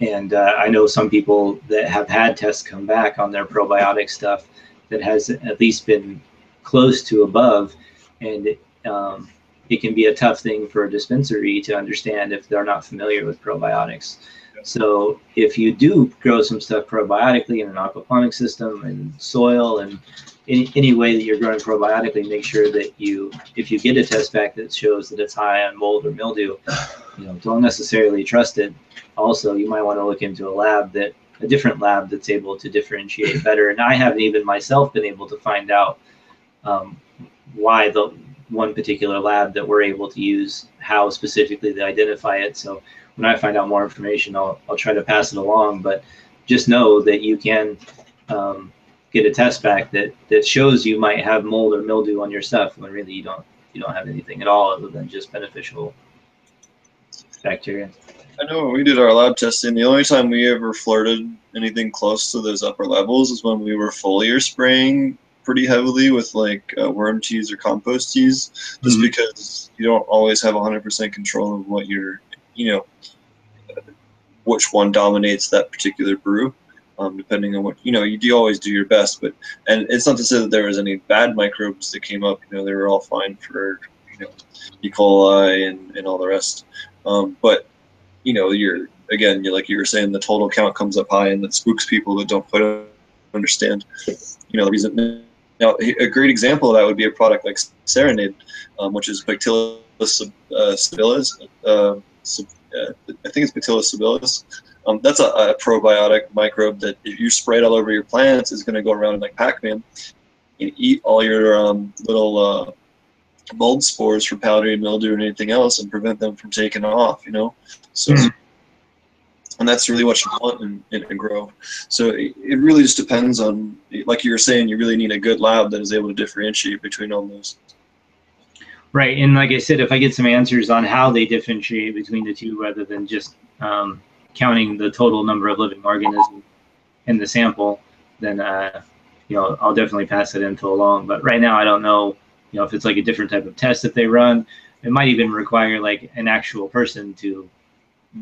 and uh, I know some people that have had tests come back on their probiotic stuff that has at least been close to above. And um, it can be a tough thing for a dispensary to understand if they're not familiar with probiotics. So if you do grow some stuff probiotically in an aquaponic system and soil and any, any way that you're growing probiotically, make sure that you, if you get a test back that shows that it's high on mold or mildew, you know, don't necessarily trust it. Also, you might want to look into a lab that, a different lab that's able to differentiate better. And I haven't even myself been able to find out um, why the one particular lab that we're able to use, how specifically they identify it. So when I find out more information, I'll, I'll try to pass it along. But just know that you can um, get a test back that, that shows you might have mold or mildew on your stuff when really you don't you don't have anything at all other than just beneficial bacteria.
I know when we did our lab testing, the only time we ever flirted anything close to those upper levels is when we were foliar spraying pretty heavily with like uh, worm teas or compost teas, just mm-hmm. because you don't always have 100% control of what you're you know which one dominates that particular brew. Um, depending on what you know, you do always do your best, but and it's not to say that there was any bad microbes that came up. You know, they were all fine for you know E. coli and, and all the rest. Um, but you know, you're again, you're like you were saying, the total count comes up high, and that spooks people that don't quite understand. You know, the reason. Now, a great example of that would be a product like Serenade, um, which is Bacillus uh, uh, I think it's Bacillus subtilis. Um, that's a, a, probiotic microbe that if you spray it all over your plants is going to go around like Pac-Man and eat all your um, little uh, mold spores for powdery mildew and anything else and prevent them from taking off, you know? So, mm. and that's really what you want in, in a grow. So it, it really just depends on, like you were saying, you really need a good lab that is able to differentiate between all those.
Right, and like I said, if I get some answers on how they differentiate between the two, rather than just um, counting the total number of living organisms in the sample, then uh, you know I'll definitely pass that info along. But right now, I don't know, you know, if it's like a different type of test that they run. It might even require like an actual person to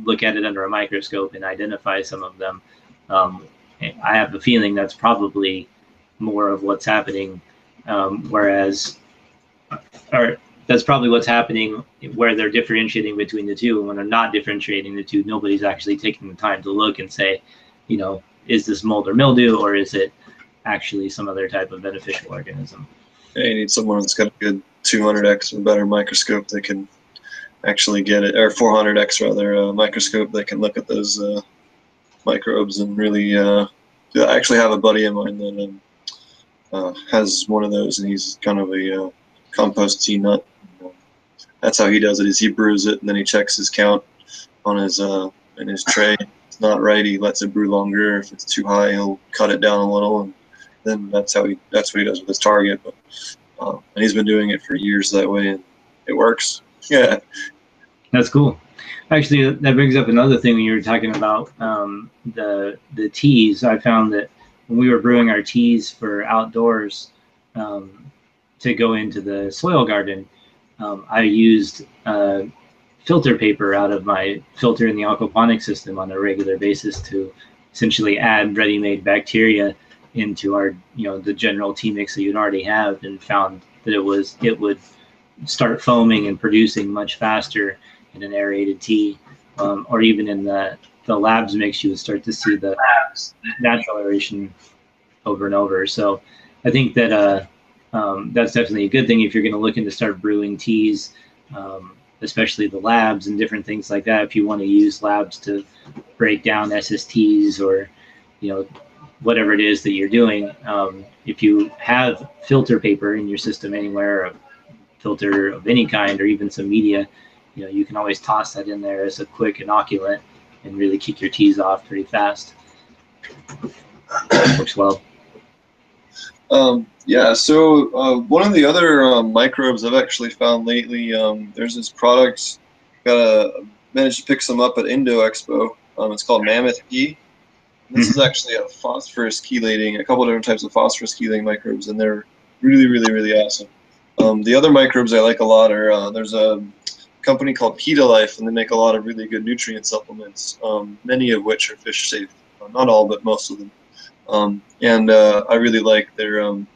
look at it under a microscope and identify some of them. Um, I have a feeling that's probably more of what's happening, um, whereas, or that's probably what's happening where they're differentiating between the two. And when they're not differentiating the two, nobody's actually taking the time to look and say, you know, is this mold or mildew or is it actually some other type of beneficial organism?
Yeah, you need someone that's got a good 200x or better microscope that can actually get it, or 400x rather, uh, microscope that can look at those uh, microbes and really. Uh, I actually have a buddy of mine that um, uh, has one of those, and he's kind of a uh, compost tea nut that's how he does it. Is he brews it and then he checks his count on his uh in his tray. If it's not right, he lets it brew longer. If it's too high, he'll cut it down a little and then that's how he that's what he does with his target. But um, and he's been doing it for years that way, and it works. Yeah,
that's cool. Actually, that brings up another thing when you were talking about um, the the teas. I found that when we were brewing our teas for outdoors um, to go into the soil garden, um, I used uh, filter paper out of my filter in the aquaponic system on a regular basis to essentially add ready-made bacteria into our you know the general tea mix that you'd already have and found that it was it would start foaming and producing much faster in an aerated tea um, or even in the the labs mix you would start to see the natural aeration over and over. So i think that uh, um, that's definitely a good thing if you're going to look into start brewing teas um, especially the labs and different things like that if you want to use labs to break down ssts or you know whatever it is that you're doing. Um, if you have filter paper in your system anywhere, a filter of any kind, or even some media, you know, you can always toss that in there as a quick inoculant and really kick your teas off pretty fast. Works well.
Um, yeah, so uh, one of the other um, microbes I've actually found lately, um, there's this product, got a, managed to pick some up at Indo Expo. Um, it's called Mammoth P. This is actually a phosphorus chelating, a couple different types of phosphorus chelating microbes, and they're really, really, really awesome. Um, the other microbes I like a lot are uh, there's a company called Life, and they make a lot of really good nutrient supplements, um, many of which are fish safe. Uh, not all, but most of them. Um, and uh, I really like their um,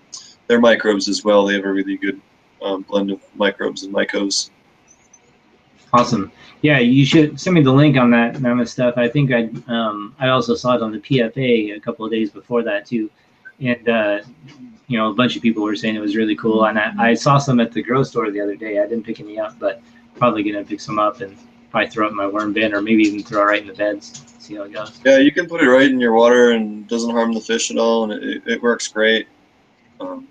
their microbes as well. They have a really good um, blend of microbes and mycos.
Awesome. Yeah, you should send me the link on that mammoth stuff. I think I um, I also saw it on the PFA a couple of days before that too, and uh, you know a bunch of people were saying it was really cool. And I, I saw some at the grow store the other day. I didn't pick any up, but probably gonna pick some up and probably throw it in my worm bin, or maybe even throw it right in the beds. See how it goes.
Yeah, you can put it right in your water and doesn't harm the fish at all, and it, it works great. Um,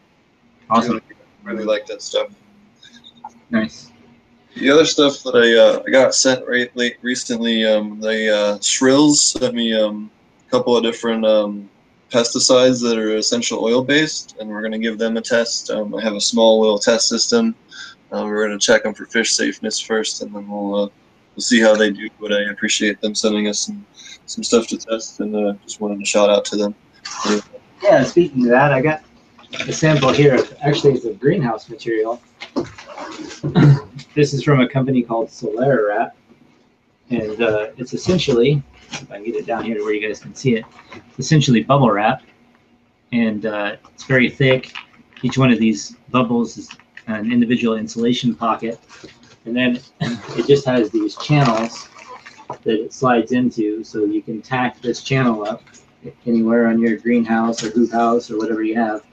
awesome.
Really, really like that stuff.
Nice.
The other stuff that I uh, I got sent right late recently, um, the uh, Shrills sent me um, a couple of different um, pesticides that are essential oil based, and we're going to give them a test. Um, I have a small little test system. Uh, we're going to check them for fish safeness first, and then we'll uh, we'll see how they do. But I appreciate them sending us some some stuff to test, and uh, just wanted to shout out to them.
Yeah, speaking of that, I got a sample here. Actually, it's a greenhouse material. this is from a company called Solera Wrap, and uh, it's essentially, if I can get it down here to where you guys can see it, essentially bubble wrap, and uh, it's very thick. Each one of these bubbles is an individual insulation pocket, and then it just has these channels that it slides into, so you can tack this channel up anywhere on your greenhouse or hoop house or whatever you have,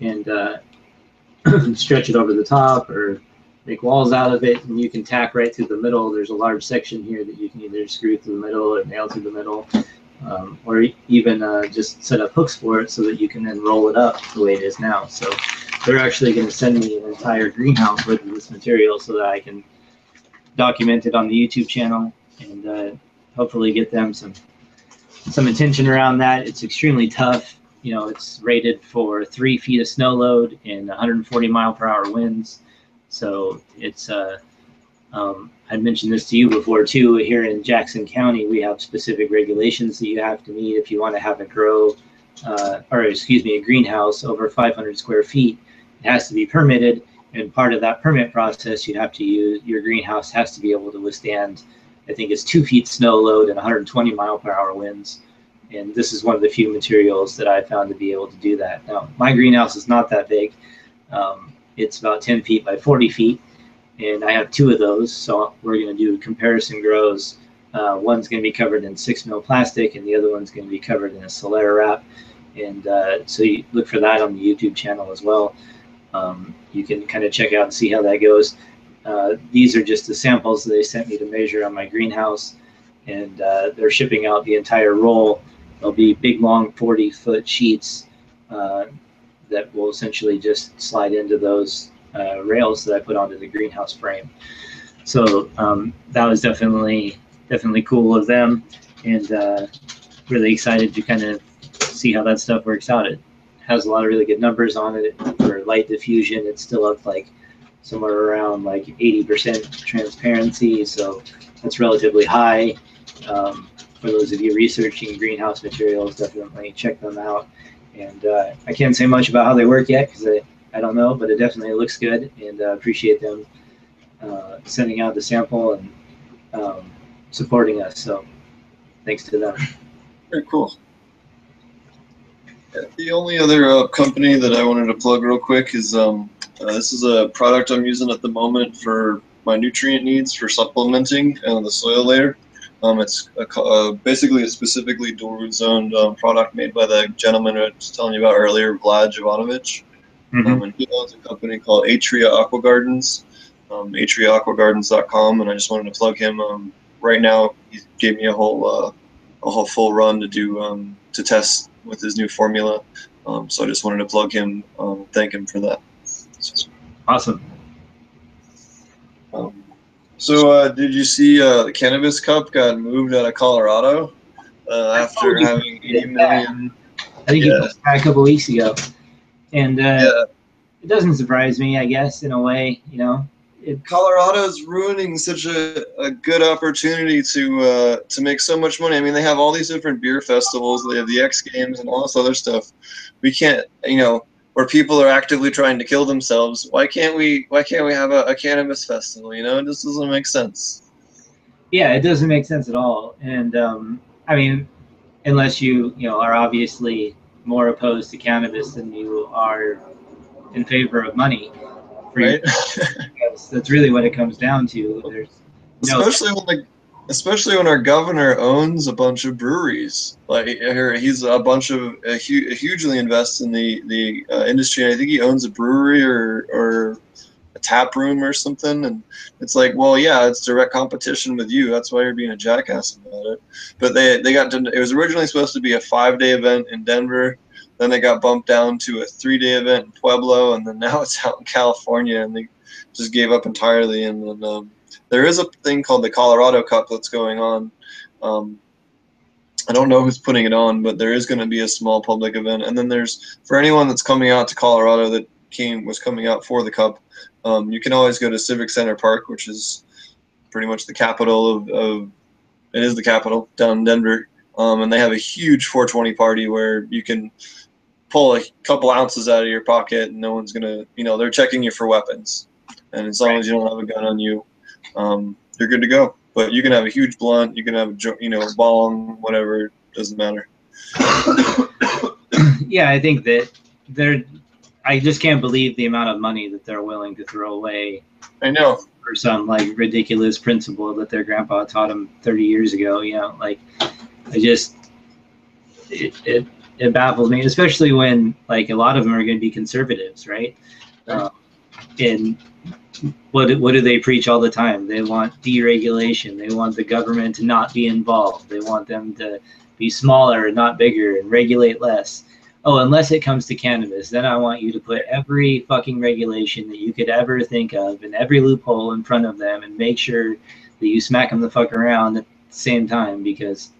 and uh, stretch it over the top or make walls out of it, and you can tack right through the middle. There's a large section here that you can either screw through the middle or nail through the middle, um, or even uh, just set up hooks for it so that you can then roll it up the way it is now. So they're actually going to send me an entire greenhouse with this material so that I can document it on the YouTube channel and uh, hopefully get them some some attention around that. It's extremely tough. You know, it's rated for three feet of snow load and 140 mile per hour winds. So it's uh, um, I mentioned this to you before too. Here in Jackson County, we have specific regulations that you have to meet if you want to have a grow, uh, or excuse me, a greenhouse over 500 square feet. It has to be permitted, and part of that permit process, you have to use your greenhouse has to be able to withstand. I think it's two feet snow load and 120 mile per hour winds. And this is one of the few materials that I found to be able to do that. Now, my greenhouse is not that big. Um, it's about 10 feet by 40 feet, and I have two of those. So we're going to do comparison grows. Uh, one's going to be covered in six mil plastic, and the other one's going to be covered in a Solera wrap. And uh, so you look for that on the YouTube channel as well. Um, you can kind of check out and see how that goes. Uh, these are just the samples they sent me to measure on my greenhouse, and uh, they're shipping out the entire roll. They'll be big, long, 40 foot sheets uh, that will essentially just slide into those uh, rails that I put onto the greenhouse frame. So um, that was definitely definitely cool of them, and uh, really excited to kind of see how that stuff works out. It has a lot of really good numbers on it for light diffusion. It's still up like somewhere around like 80% transparency, so that's relatively high. Um, for those of you researching greenhouse materials, definitely check them out. And uh, I can't say much about how they work yet because I, I don't know, but it definitely looks good and uh, appreciate them uh, sending out the sample and um, supporting us. So thanks to them.
Very cool. The only other uh, company that I wanted to plug real quick is um, uh, this is a product I'm using at the moment for my nutrient needs for supplementing uh, the soil layer. Um, it's a, uh, basically a specifically dual root zoned um, product made by the gentleman I was telling you about earlier, Vlad Jovanovic. Mm-hmm. Um, and he owns a company called Atria Aqua Gardens, um, atriaaquagardens.com, and I just wanted to plug him. Um, right now, he gave me a whole uh, a whole full run to do um, to test with his new formula. Um, so I just wanted to plug him, um, thank him for that.
Awesome.
Um, so uh, did you see uh, the Cannabis Cup got moved out of Colorado uh, after having 80 million?
I think yeah. it a couple weeks ago, and uh, yeah. it doesn't surprise me. I guess in a way, you know,
it, Colorado's ruining such a, a good opportunity to uh, to make so much money. I mean, they have all these different beer festivals. They have the X Games and all this other stuff. We can't, you know, where people are actively trying to kill themselves. Why can't we? Why can't we have a, a cannabis festival? You know, just doesn't make sense.
Yeah, it doesn't make sense at all. And um, I mean, unless you, you know, are obviously more opposed to cannabis than you are in favor of money
right?
that's, that's really what it comes down to. There's
no especially when the especially when our governor owns a bunch of breweries. Like he's a bunch of a hu- hugely invests in the the uh, industry. I think he owns a brewery or or a tap room or something. And it's like, well, yeah, it's direct competition with you. That's why you're being a jackass about it. But they they got to. It was originally supposed to be a five day event in Denver. Then they got bumped down to a three day event in Pueblo, and then now it's out in California, and they just gave up entirely. And then um, there is a thing called the Colorado Cup that's going on. Um, I don't know who's putting it on, but there is going to be a small public event. And then there's for anyone that's coming out to Colorado that came was coming out for the cup, um, you can always go to Civic Center Park, which is pretty much the capital of, of it is the capital down in Denver. Um, and they have a huge 420 party where you can pull a couple ounces out of your pocket and no one's gonna you know they're checking you for weapons. And as long as you don't have a gun on you um, you're good to go. But you can have a huge blunt you can have a you know a bong whatever doesn't matter.
Yeah i think that they're i just can't believe the amount of money that they're willing to throw away
i know.
for some like ridiculous principle that their grandpa taught them 30 years ago you know like i just it, it it baffles me, especially when like a lot of them are going to be conservatives, right? Um, and what what do they preach all the time? They want deregulation. They want the government to not be involved. They want them to be smaller, and not bigger, and regulate less. Oh, unless it comes to cannabis, then I want you to put every fucking regulation that you could ever think of and every loophole in front of them and make sure that you smack them the fuck around at the same time because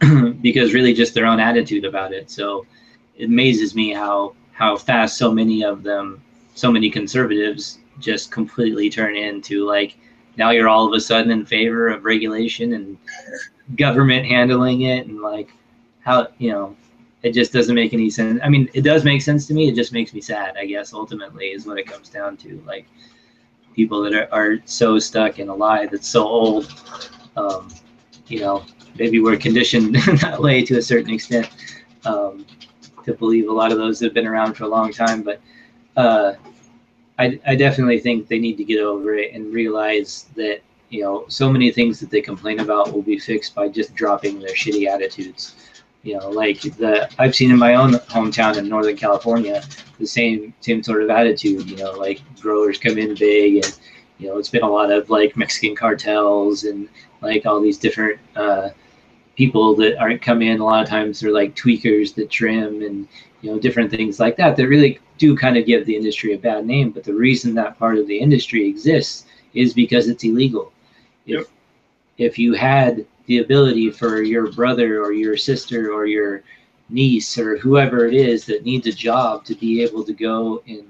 because really just their own attitude about it. So it amazes me how how fast so many of them, so many conservatives, just completely turn into like now you're all of a sudden in favor of regulation and government handling it and like how you know it just doesn't make any sense. I mean, it does make sense to me. It just makes me sad, I guess. Ultimately, is what it comes down to. Like people that are, are so stuck in a lie that's so old. Um, you know, maybe we're conditioned that way to a certain extent um, to believe a lot of those have been around for a long time. But uh, I, I definitely think they need to get over it and realize that you know so many things that they complain about will be fixed by just dropping their shitty attitudes. You know, like the I've seen in my own hometown in Northern California the same same sort of attitude. You know, like growers come in big and you know it's been a lot of like Mexican cartels and like all these different uh, people that aren't come in. A lot of times they're like tweakers that trim and you know different things like that that really do kind of give the industry a bad name. But the reason that part of the industry exists is because it's illegal. If yep. if you had the ability for your brother or your sister or your niece or whoever it is that needs a job to be able to go and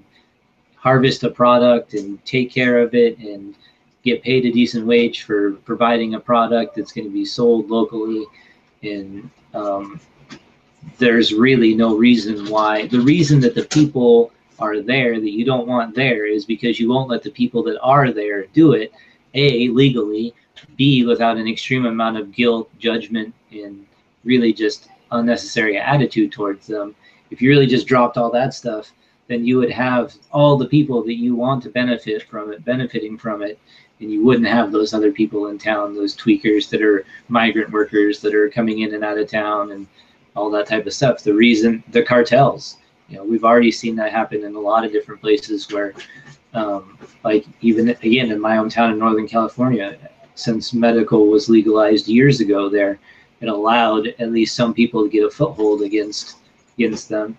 harvest a product and take care of it and get paid a decent wage for providing a product that's going to be sold locally. And um, there's really no reason why the reason that the people are there that you don't want there is because you won't let the people that are there do it a legally b without an extreme amount of guilt judgment and really just unnecessary attitude towards them. If you really just dropped all that stuff then you would have all the people that you want to benefit from it benefiting from it and you wouldn't have those other people in town those tweakers that are migrant workers that are coming in and out of town and all that type of stuff. The reason the cartels you know we've already seen that happen in a lot of different places where um, like even again in my hometown in northern california since medical was legalized years ago there it allowed at least some people to get a foothold against against them.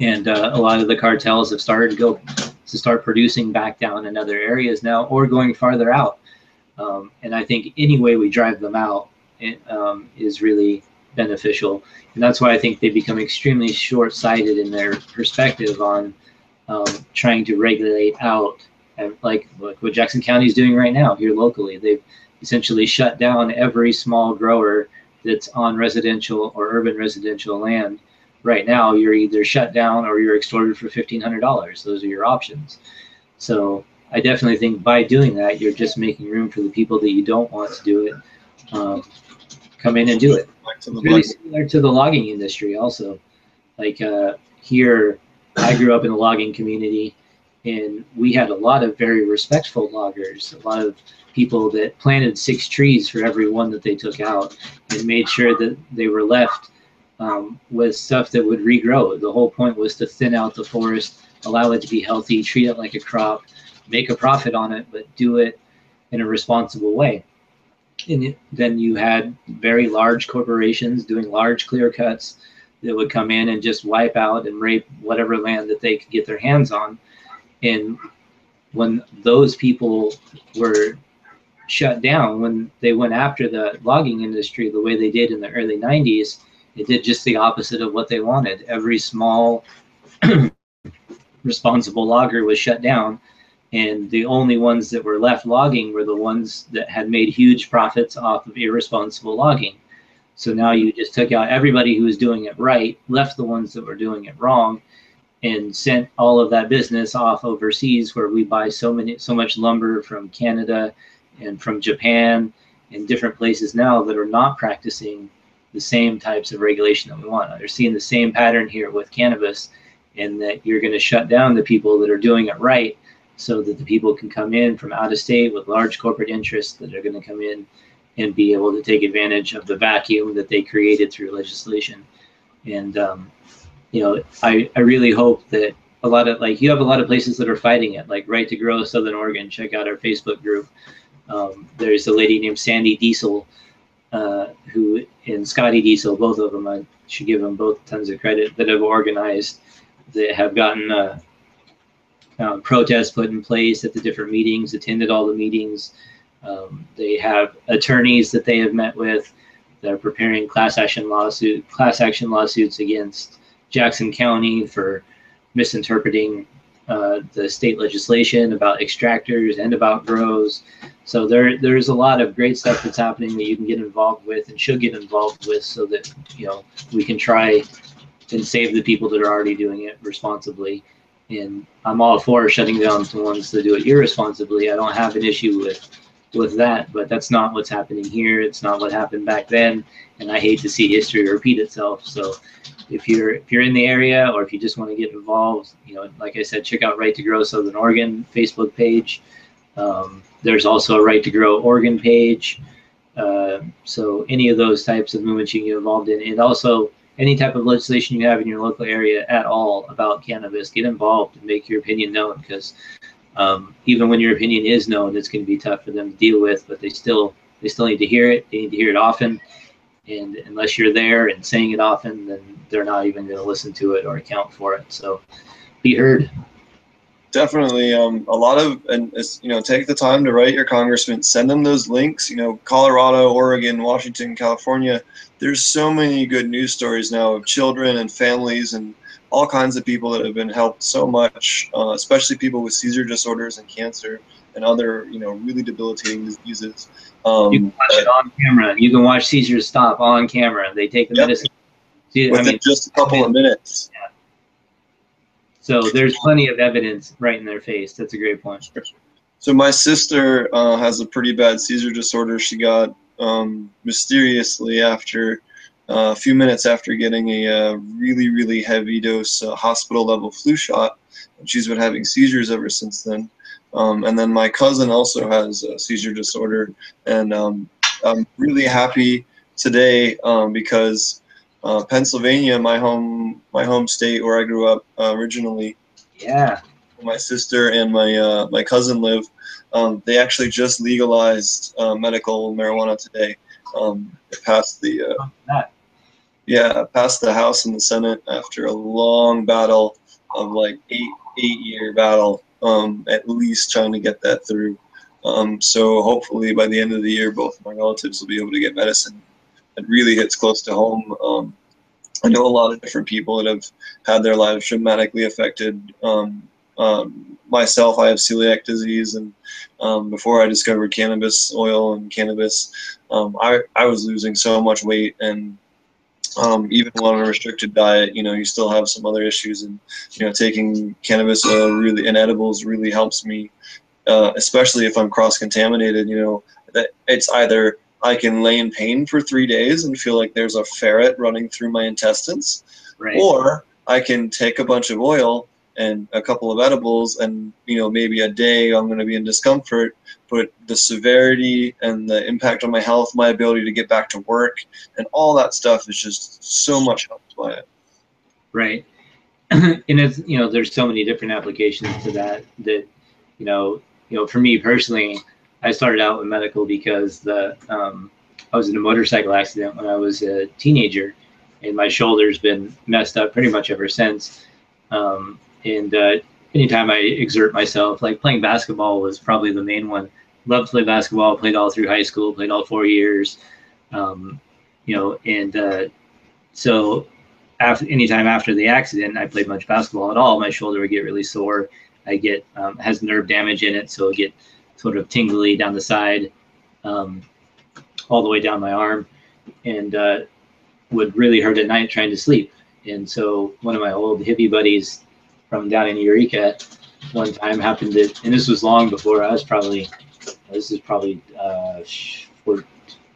And uh, a lot of the cartels have started to go to start producing back down in other areas now or going farther out. Um, and i think any way we drive them out it, um, is really beneficial. And that's why i think they become extremely short-sighted in their perspective on um, trying to regulate out like, like what jackson county is doing right now here locally. They've essentially shut down every small grower that's on residential or urban residential land right now you're either shut down or you're extorted for $1500 those are your options. So i definitely think by doing that you're just making room for the people that you don't want to do it um, come in and do it. It's really similar to the logging industry also. Like uh, here i grew up in a logging community and we had a lot of very respectful loggers a lot of people that planted six trees for every one that they took out and made sure that they were left um, with stuff that would regrow. The whole point was to thin out the forest, allow it to be healthy, treat it like a crop, make a profit on it, but do it in a responsible way. And then you had very large corporations doing large clear cuts that would come in and just wipe out and rape whatever land that they could get their hands on. And when those people were shut down, when they went after the logging industry the way they did in the early 90s, it did just the opposite of what they wanted. Every small responsible logger was shut down, and the only ones that were left logging were the ones that had made huge profits off of irresponsible logging. So now you just took out everybody who was doing it right, left the ones that were doing it wrong, and sent all of that business off overseas where we buy so many so much lumber from Canada and from Japan and different places now that are not practicing the same types of regulation that we want. They're seeing the same pattern here with cannabis, in that you're going to shut down the people that are doing it right, so that the people can come in from out of state with large corporate interests that are going to come in and be able to take advantage of the vacuum that they created through legislation. And um, you know, I I really hope that a lot of like you have a lot of places that are fighting it, like Right to Grow Southern Oregon. Check out our Facebook group. Um, there's a lady named Sandy Diesel uh, who and Scotty Diesel, both of them, I should give them both tons of credit that have organized, that have gotten uh, uh, protests put in place at the different meetings, attended all the meetings. Um, they have attorneys that they have met with that are preparing class action lawsuit, class action lawsuits against Jackson County for misinterpreting uh, the state legislation about extractors and about grows. So there, there's a lot of great stuff that's happening that you can get involved with and should get involved with, so that you know we can try and save the people that are already doing it responsibly. And I'm all for shutting down the ones that do it irresponsibly. I don't have an issue with with that, but that's not what's happening here. It's not what happened back then, and I hate to see history repeat itself. So if you're if you're in the area or if you just want to get involved, you know, like I said, check out Right to Grow Southern Oregon Facebook page. Um, there's also a Right to Grow Oregon page. Uh, so any of those types of movements you can get involved in, and also any type of legislation you have in your local area at all about cannabis, get involved and make your opinion known because um, even when your opinion is known, it's going to be tough for them to deal with. But they still they still need to hear it. They need to hear it often, and unless you're there and saying it often, then they're not even going to listen to it or account for it. So be heard.
Definitely um, a lot of and you know take the time to write your congressman send them those links you know colorado oregon washington california. There's so many good news stories now of children and families and all kinds of people that have been helped so much uh, especially people with seizure disorders and cancer and other you know really debilitating diseases. Um,
you can watch it on camera. You can watch seizures stop on camera. They take the yep. medicine.
Within I mean, just a couple I mean, of minutes
so there's plenty of evidence right in their face. That's a great point.
So my sister uh, has a pretty bad seizure disorder. She got um, mysteriously after uh, a few minutes after getting a uh, really really heavy dose uh, hospital level flu shot, and she's been having seizures ever since then. Um, and then my cousin also has a seizure disorder, and um, I'm really happy today um, because uh, Pennsylvania, my home my home state where I grew up uh, originally.
Yeah.
My sister and my uh, my cousin live. Um, they actually just legalized uh, medical marijuana today. Um, it passed the uh, yeah passed the House and the Senate after a long battle of like eight eight year battle. Um, at least trying to get that through. Um, so hopefully by the end of the year, both my relatives will be able to get medicine it really hits close to home. Um, I know a lot of different people that have had their lives dramatically affected. Um, um, myself, I have celiac disease, and um, before I discovered cannabis oil and cannabis, um, I, I was losing so much weight and um, even on a restricted diet, you know, you still have some other issues, and you know, taking cannabis oil really and edibles really helps me, uh, especially if I'm cross contaminated. You know, that it's either I can lay in pain for three days and feel like there's a ferret running through my intestines. Right. Or I can take a bunch of oil and a couple of edibles and you know maybe a day i'm going to be in discomfort but the severity and the impact on my health my ability to get back to work and all that stuff is just so much helped by it
right and it's you know there's so many different applications to that that you know you know for me personally I started out with medical because the um, I was in a motorcycle accident when I was a teenager, and my shoulder's been messed up pretty much ever since. Um, and uh, anytime I exert myself, like playing basketball was probably the main one. Loved to play basketball. Played all through high school. Played all four years. Um, you know, and uh, so after anytime after the accident, I played much basketball at all. My shoulder would get really sore. I get um, has nerve damage in it, so it get sort of tingly down the side, um, all the way down my arm, and uh, would really hurt at night trying to sleep. And so one of my old hippie buddies from down in Eureka one time happened to, and this was long before I was probably, this is probably uh,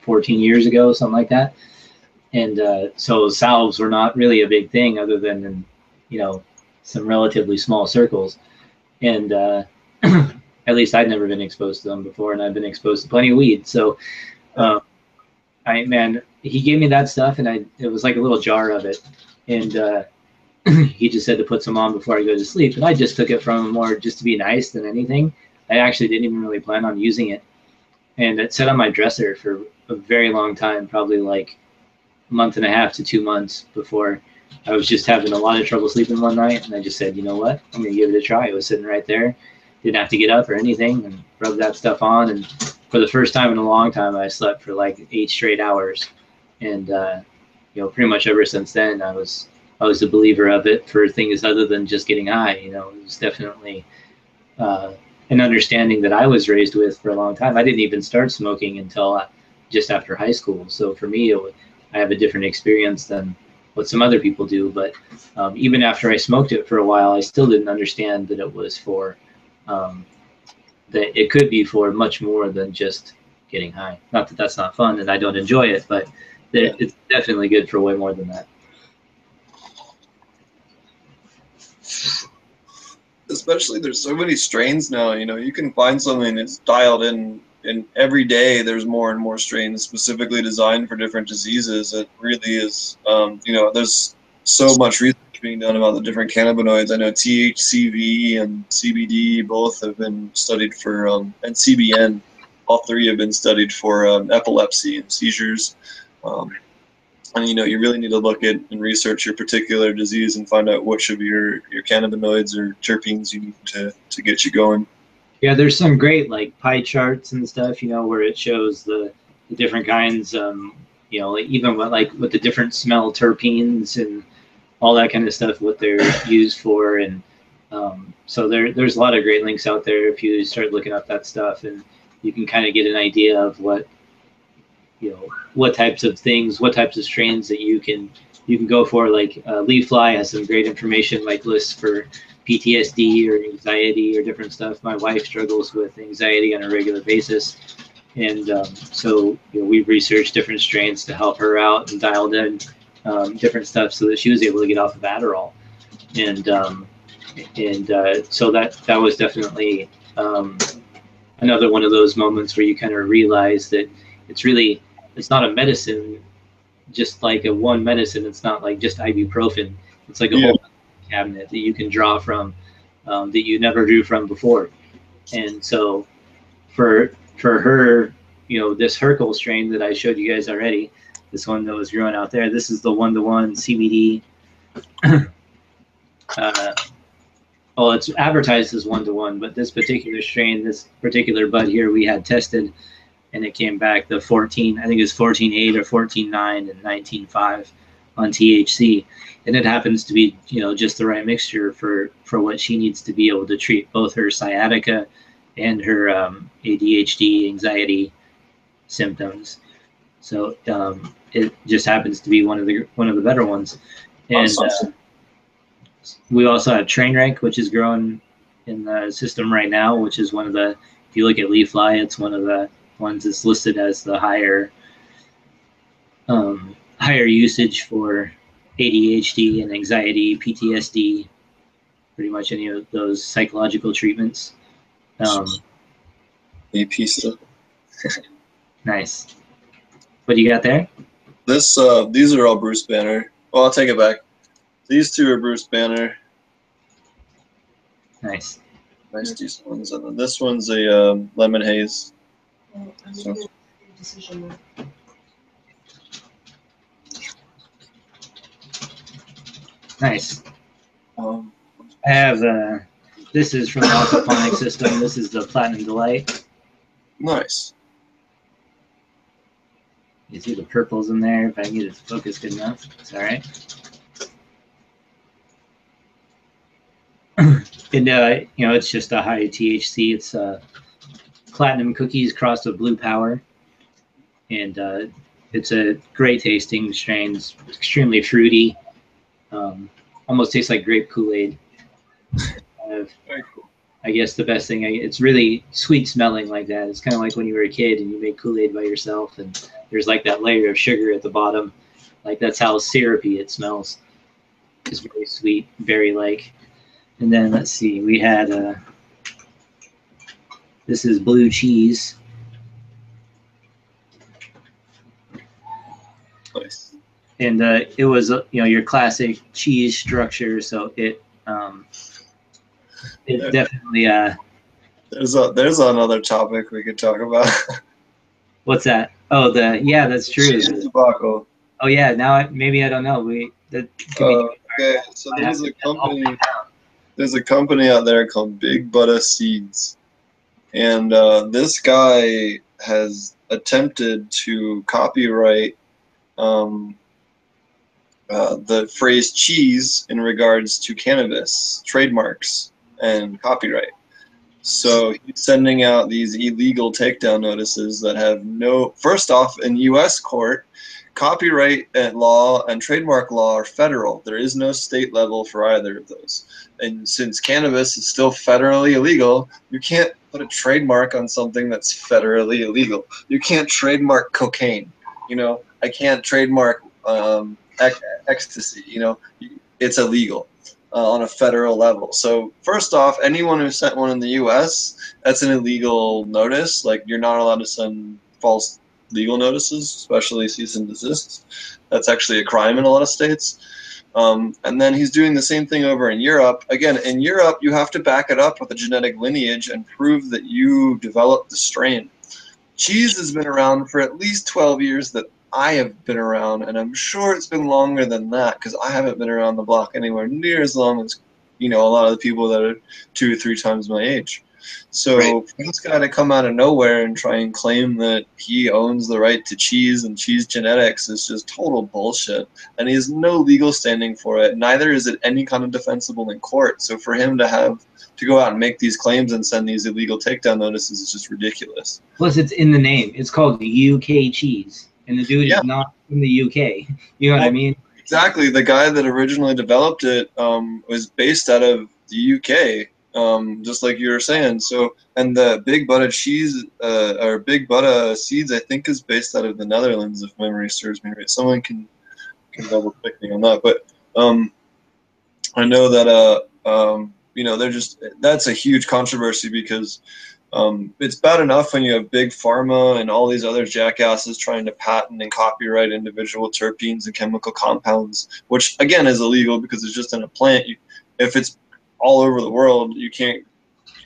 14 years ago, something like that. And uh, so salves were not really a big thing other than in, you know, some relatively small circles. And uh, at least I'd never been exposed to them before, and I've been exposed to plenty of weed. So, um, I man, he gave me that stuff, and I it was like a little jar of it, and uh, he just said to put some on before I go to sleep, and I just took it from him more just to be nice than anything. I actually didn't even really plan on using it, and it sat on my dresser for a very long time, probably like a month and a half to two months before. I was just having a lot of trouble sleeping one night, and I just said, you know what, I'm gonna give it a try. It was sitting right there didn't have to get up or anything and rub that stuff on. And for the first time in a long time, I slept for like eight straight hours. And, uh, you know, pretty much ever since then, I was, I was a believer of it for things other than just getting high. You know, it was definitely uh, an understanding that I was raised with for a long time. I didn't even start smoking until uh, just after high school. So for me, it, I have a different experience than what some other people do. But um, even after I smoked it for a while, I still didn't understand that it was for um, that it could be for much more than just getting high. Not that that's not fun and I don't enjoy it, but yeah. it's definitely good for way more than that.
Especially there's so many strains now, you know, you can find something that's dialed in and every day there's more and more strains specifically designed for different diseases. It really is, um, you know, there's so much research being done about the different cannabinoids. I know THCV and CBD both have been studied for, um, and CBN, all three have been studied for um, epilepsy and seizures. Um, and you know you really need to look at and research your particular disease and find out which of your your cannabinoids or terpenes you need to to get you going.
Yeah, there's some great like pie charts and stuff, you know, where it shows the, the different kinds, um, you know, even what like with the different smell terpenes and all that kind of stuff, what they're used for, and um, so there there's a lot of great links out there if you start looking up that stuff, and you can kind of get an idea of what you know what types of things, what types of strains that you can you can go for. Like uh, Leafly has some great information, like lists for PTSD or anxiety or different stuff. My wife struggles with anxiety on a regular basis. And um, so you know, we've researched different strains to help her out and dialed in um, different stuff so that she was able to get off of Adderall. And um, and uh, so that that was definitely um, another one of those moments where you kind of realize that it's really it's not a medicine just like a one medicine. It's not like just ibuprofen. It's like a yeah. whole cabinet that you can draw from um, that you never drew from before. And so for for her, you know, this Harlequin strain that I showed you guys already, this one that was growing out there, this is the one to one CBD. uh, well, it's advertised as one to one, but this particular strain, this particular bud here, we had tested, and it came back the 14. I think it's 14.8 or 14.9 and 19.5 on THC, and it happens to be you know just the right mixture for for what she needs to be able to treat both her sciatica and her um, ADHD anxiety symptoms. So um, it just happens to be one of the one of the better ones, and uh, we also have Trainwreck, which is growing in the system right now, which is one of the if you look at Leafly, it's one of the ones that's listed as the higher um, higher usage for ADHD and anxiety, PTSD, pretty much any of those psychological treatments. Um,
AP stuff.
nice. What do you got there?
This uh, these are all Bruce Banner. Well, I'll take it back. These two are Bruce Banner.
Nice.
Nice decent ones. And then this one's a um, lemon haze. So,
Nice. Um, I have uh, this is from the aquaponic system. This is the Platinum Delight.
Nice.
You see the purples in there. If I can get it to focus good enough, it's all right. and uh, you know, it's just a high THC. It's uh, platinum cookies crossed with blue power, and uh, it's a great tasting strain. It's extremely fruity. Um, almost tastes like grape Kool Aid. I guess the best thing, it's really sweet smelling like that. It's kind of like when you were a kid and you make Kool Aid by yourself, and there's like that layer of sugar at the bottom. Like that's how syrupy it smells. It's very sweet, very like. And then let's see, we had uh, this is blue cheese.
Nice
and uh, it was uh, you know your classic cheese structure. So it um, it definitely uh.
There's a there's another topic we could talk about.
What's that? Oh, the yeah, that's true.
Debacle.
Oh yeah, now I, maybe I don't know. We that.
Uh, okay, so there's a company. There's a company out there called Big Buddha Seeds, and uh, this guy has attempted to copyright um, uh, the phrase cheese in regards to cannabis trademarks and copyright. So he's sending out these illegal takedown notices that have no. First off, in U.S. court, copyright law and trademark law are federal. There is no state level for either of those. And since cannabis is still federally illegal, you can't put a trademark on something that's federally illegal. You can't trademark cocaine. You know, I can't trademark um, ec- ecstasy. You know, it's illegal uh, on a federal level. So first off, anyone who sent one in the U.S. that's an illegal notice. Like you're not allowed to send false legal notices, especially cease and desists. That's actually a crime in a lot of states. Um, and then he's doing the same thing over in Europe. Again, in Europe, you have to back it up with a genetic lineage and prove that you developed the strain. Cheese has been around for at least 12 years that I have been around, and I'm sure it's been longer than that because I haven't been around the block anywhere near as long as you know a lot of the people that are two or three times my age. So
Right.
for this guy to come out of nowhere and try and claim that he owns the right to cheese and cheese genetics is just total bullshit. And he has no legal standing for it. Neither is it any kind of defensible in court. So for him to have to go out and make these claims and send these illegal takedown notices is just ridiculous.
Plus, it's in the name. It's called UK cheese, and the dude
Yeah.
is not from the UK. You know what I mean?
Exactly. The guy that originally developed it um, was based out of the UK, um, just like you were saying. So, and the Big Buddha cheese uh, or Big Buddha seeds, I think, is based out of the Netherlands, if memory serves me right. Someone can can double check me on that, but um, I know that uh, um, you know they're just that's a huge controversy because. Um, it's bad enough when you have big pharma and all these other jackasses trying to patent and copyright individual terpenes and chemical compounds, which again is illegal because it's just in a plant. You, if it's all over the world, you can't.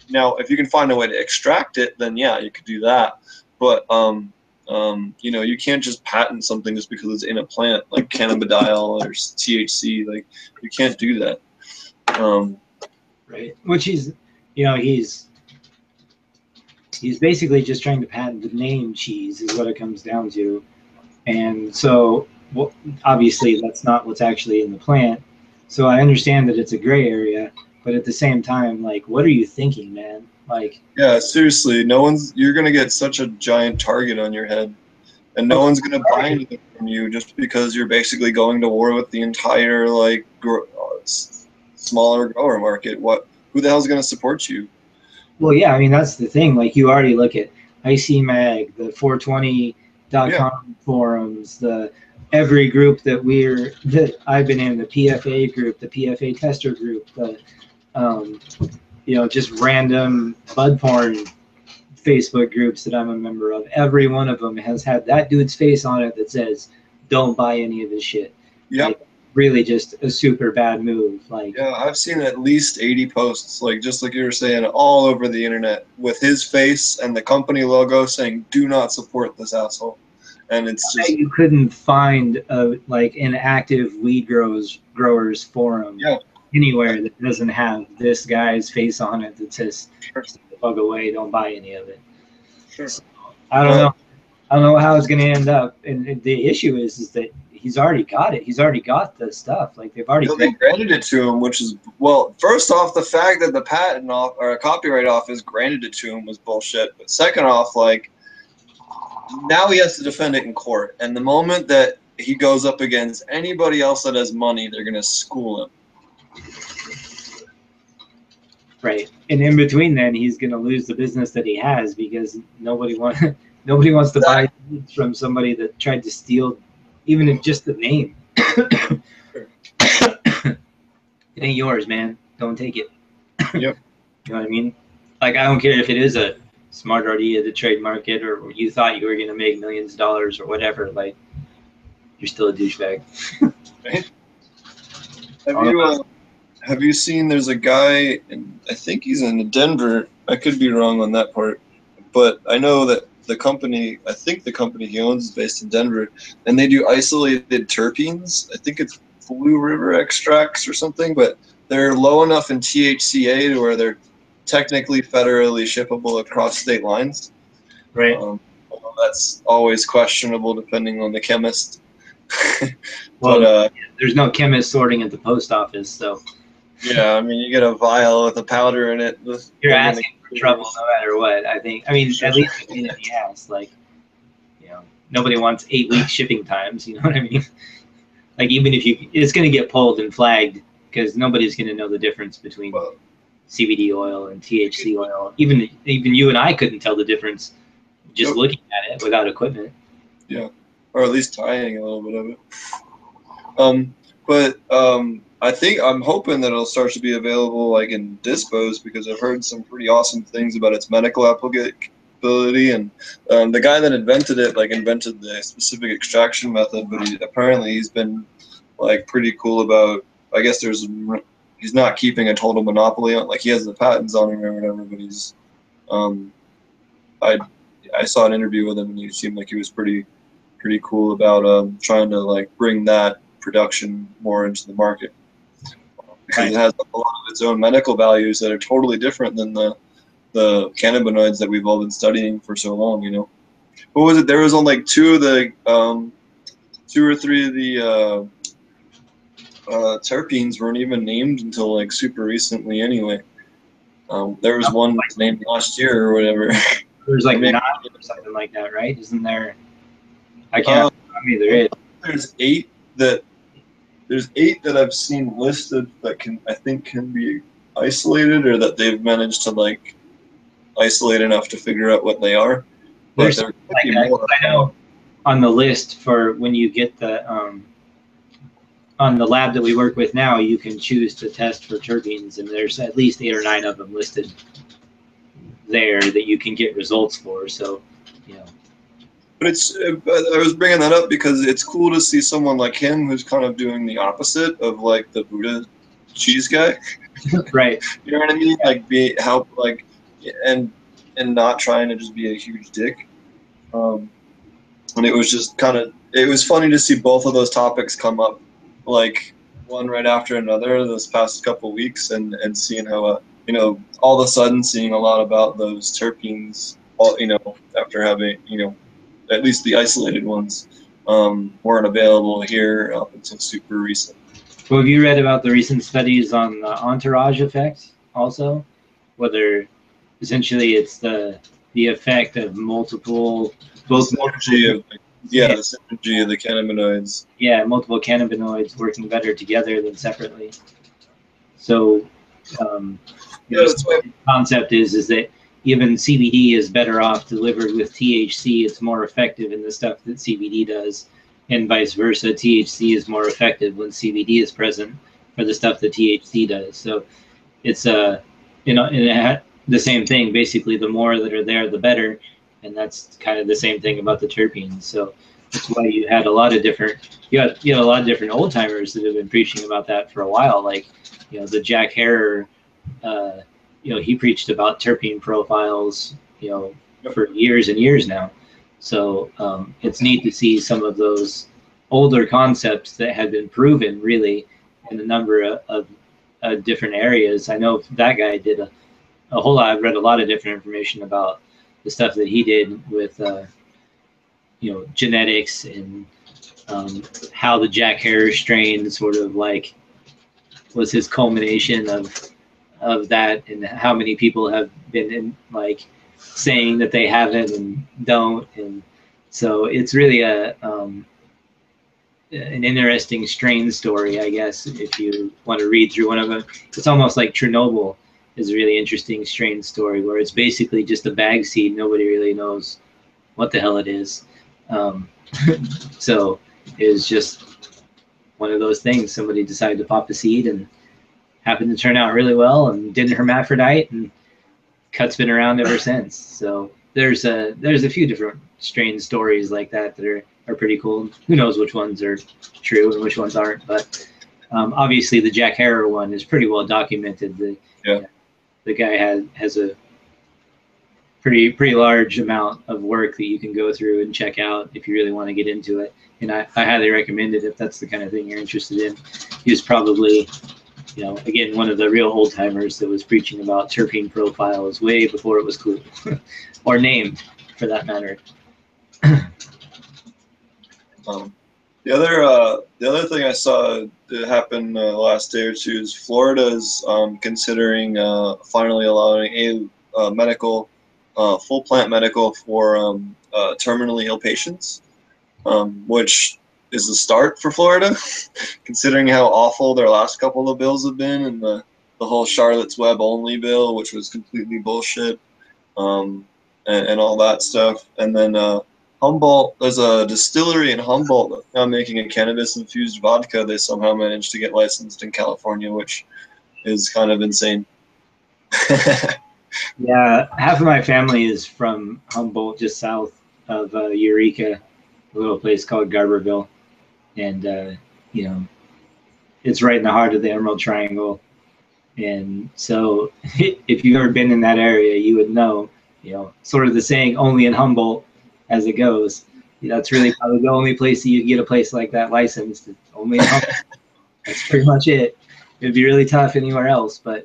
Now, if you can find a way to extract it, then yeah, you could do that. But um, um, you know, you can't just patent something just because it's in a plant like cannabidiol or THC. Like you can't do that. Um,
Right. Which he's, you know, he's he's basically just trying to patent the name cheese is what it comes down to, and so well, obviously that's not what's actually in the plant. So I understand that it's a gray area, but at the same time, like, what are you thinking, man? Like,
Yeah, seriously, no one's. You're gonna get such a giant target on your head, and no one's gonna buy anything from you just because you're basically going to war with the entire like uh, smaller grower market. What? Who the hell's gonna support you?
Well, yeah, I mean that's the thing. Like you already look at IC Mag, the 420.com forums, the every group that we're that I've been in, the PFA group, the PFA tester group, the um, you know, just random bud porn Facebook groups that I'm a member of. Every one of them has had that dude's face on it that says, "Don't buy any of his shit."
Yep.
Really, just a super bad move. Like,
Yeah, I've seen at least 80 posts, like just like you were saying, all over the internet with his face and the company logo saying, "Do not support this asshole," and it's just
you couldn't find a like an active weed growers growers forum
Yeah.
anywhere that doesn't have this guy's face on it that says
Sure.
The fuck away, don't buy any of it.
Sure.
I don't know. I don't know how it's gonna end up. And the issue is is that he's already got it. He's already got the stuff. Like they've already
You know, they granted it to him, which is well. First off, the fact that the patent off or a copyright office granted it to him was bullshit. But second off, like now he has to defend it in court, and the moment that he goes up against anybody else that has money, they're gonna school him.
Right. And in between then he's gonna lose the business that he has because nobody wants nobody wants to buy from somebody that tried to steal even if just the name. it ain't yours, man. Don't take it.
Yep.
you know what I mean? Like I don't care if it is a smart idea to trademark it or you thought you were gonna make millions of dollars or whatever, like you're still a douchebag.
Have you uh, have you seen? There's a guy, in, I think he's in Denver. I could be wrong on that part, but I know that the company, I think the company he owns is based in Denver, and they do isolated terpenes. I think it's Blue River extracts or something, but they're low enough in THCA to where they're technically federally shippable across state lines.
Right.
Um, although that's always questionable depending on the chemist.
Well,
but uh,
there's no chemist sorting at the post office, so
Yeah, I mean, you get a vial with a powder in it.
you're asking trouble no matter what. I think. I mean, at least in the ass, like, you know, nobody wants eight week shipping times. You know what I mean? Like, even if you, it's going to get pulled and flagged because nobody's going to know the difference between
Well,
CBD oil and THC oil. Even even you and I couldn't tell the difference just
Nope.
looking at it without equipment.
Yeah, or at least tying a little bit of it. Um, but um, I think I'm hoping that it'll start to be available like in dispos because I've heard some pretty awesome things about its medical applicability and um, the guy that invented it like invented the specific extraction method, but he, apparently he's been like pretty cool about. I guess there's he's not keeping a total monopoly on like he has the patents on him or whatever, but he's um, I I saw an interview with him and he seemed like he was pretty pretty cool about um, trying to like bring that production more into the market because it has a lot of its own medical values that are totally different than the the cannabinoids that we've all been studying for so long. You know, what was it? There was only like two of the um, two or three of the uh, uh, terpenes weren't even named until like super recently. Anyway, um, there was one named last year or whatever.
There's like nine or something like that, right? Isn't there? I can't. I mean, there is.
There's eight that there's eight that I've seen listed that can I think can be isolated or that they've managed to like isolate enough to figure out what they are.
There's like I know on the list for when you get the um, on the lab that we work with now, you can choose to test for terpenes, and there's at least eight or nine of them listed there that you can get results for. So, you know.
But it's I was bringing that up because it's cool to see someone like him who's kind of doing the opposite of like the Buddha cheese guy.
right.
You know what I mean? Like be help like and and not trying to just be a huge dick. Um, and it was just kind of it was funny to see both of those topics come up like one right after another this past couple weeks and and seeing how uh, you know all of a sudden seeing a lot about those terpenes all you know after having you know at least the isolated ones um, weren't available here up until super recent
well have you read about the recent studies on the entourage effect also whether essentially it's the the effect of multiple both
synergy of yeah, the synergy of the cannabinoids.
Yeah, multiple cannabinoids working better together than separately. So, um, yeah, the concept is is that even CBD is better off delivered with THC. It's more effective in the stuff that CBD does, and vice versa. THC is more effective when CBD is present for the stuff that THC does. So, it's a uh, you know, and it the same thing. Basically, the more that are there, the better and that's kind of the same thing about the terpenes. So that's why you had a lot of different you had you had a lot of different old timers that have been preaching about that for a while. Like you know the Jack Herer, uh, you know he preached about terpene profiles, you know, for years and years now. So um, it's neat to see some of those older concepts that had been proven really in a number of, of uh, different areas. I know that guy did a, a whole lot. I've read a lot of different information about the stuff that he did with uh, you know genetics and um, how the Jack Herer strain sort of like was his culmination of of that and how many people have been in like saying that they haven't and don't and so it's really a um, an interesting strain story i guess if you want to read through one of them it's almost like chernobyl is a really interesting strain story where it's basically just a bag seed. Nobody really knows what the hell it is. Um, so it's just one of those things. Somebody decided to pop a seed and happened to turn out really well and didn't hermaphrodite and cut's been around ever since. So there's a there's a few different strain stories like that that are, are pretty cool. Who knows which ones are true and which ones aren't, but um, obviously the Jack Herer one is pretty well documented. The,
yeah
the guy has has a pretty pretty large amount of work that you can go through and check out if you really want to get into it. And I, I highly recommend it if that's the kind of thing you're interested in. He was probably, you know, again one of the real old timers that was preaching about terpene profiles way before it was cool, or named for that matter.
um, the other uh, the other thing I saw that happened uh, the last day or two is Florida is um, considering uh, finally allowing a uh, medical uh, full plant medical for um, uh, terminally ill patients, um, which is the start for Florida, considering how awful their last couple of bills have been and the the whole Charlotte's Web only bill, which was completely bullshit, um, and, and all that stuff, and then Humboldt, there's a distillery in Humboldt now making a cannabis infused vodka. They somehow managed to get licensed in California, which is kind of insane.
yeah, half of my family is from Humboldt, just south of uh, Eureka, a little place called Garberville. And, uh, you know, it's right in the heart of the Emerald Triangle. And so if you've ever been in that area, you would know, you know, sort of the saying, only in Humboldt as it goes. that's really probably the only place that you get a place like that licensed. It's only in Humboldt. that's pretty much it. It'd be really tough anywhere else, but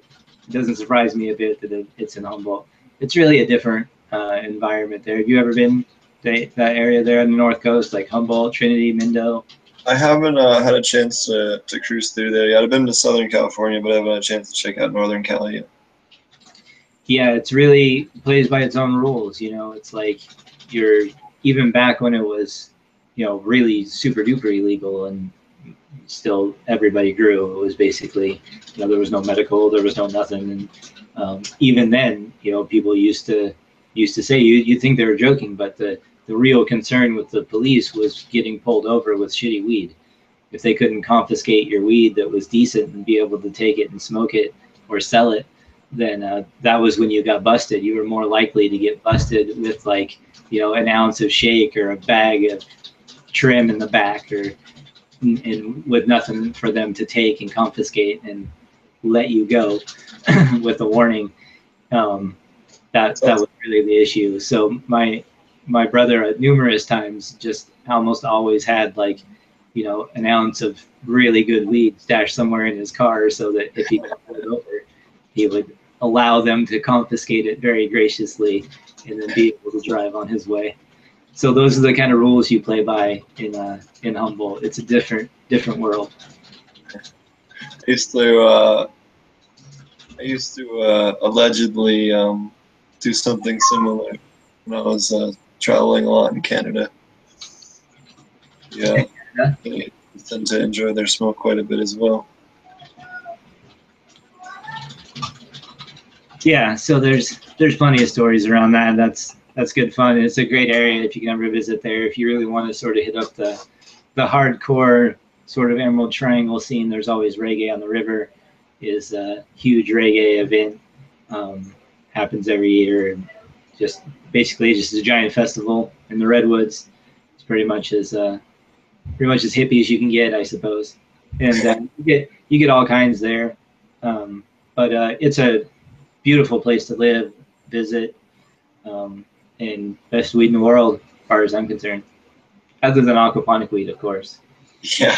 it doesn't surprise me a bit that it, it's in Humboldt. It's really a different uh, environment there. Have you ever been to that area there on the north coast, like Humboldt, Trinity, Mendo?
I haven't uh, had a chance to, to cruise through there yet. I've been to Southern California, but I haven't had a chance to check out Northern Cali yet.
Yeah, it's really plays by its own rules. You know, it's like you're even back when it was, you know, really super duper illegal and still everybody grew. It was basically, you know, there was no medical, there was no nothing, and um, even then, you know, people used to used to say you you think they were joking, but the the real concern with the police was getting pulled over with shitty weed. If they couldn't confiscate your weed that was decent and be able to take it and smoke it or sell it, then uh, that was when you got busted. You were more likely to get busted with like you know an ounce of shake or a bag of trim in the back or and with nothing for them to take and confiscate and let you go with a warning. Um, that that was really the issue. So my my brother at numerous times just almost always had like you know an ounce of really good weed stashed somewhere in his car so that if he got pulled over he would allow them to confiscate it very graciously and then be able to drive on his way so those are the kind of rules you play by in uh, in Humboldt. It's a different different world.
I used to uh, I used to uh, allegedly um, do something similar when I was uh, traveling a lot in Canada. Yeah, they tend to enjoy their smoke quite a bit as well.
Yeah, so there's there's plenty of stories around that. That's that's good fun. It's a great area if you can ever visit there. If you really want to sort of hit up the the hardcore sort of Emerald Triangle scene, there's always reggae on the river. Is a huge reggae event. Um, happens every year. And just basically just a giant festival in the redwoods. It's pretty much as uh, pretty much as hippie as you can get, I suppose. And uh, you get you get all kinds there. Um, but uh, it's a beautiful place to live, visit, um, and best weed in the world, as far as I'm concerned. Other than aquaponic weed, of course.
Yeah.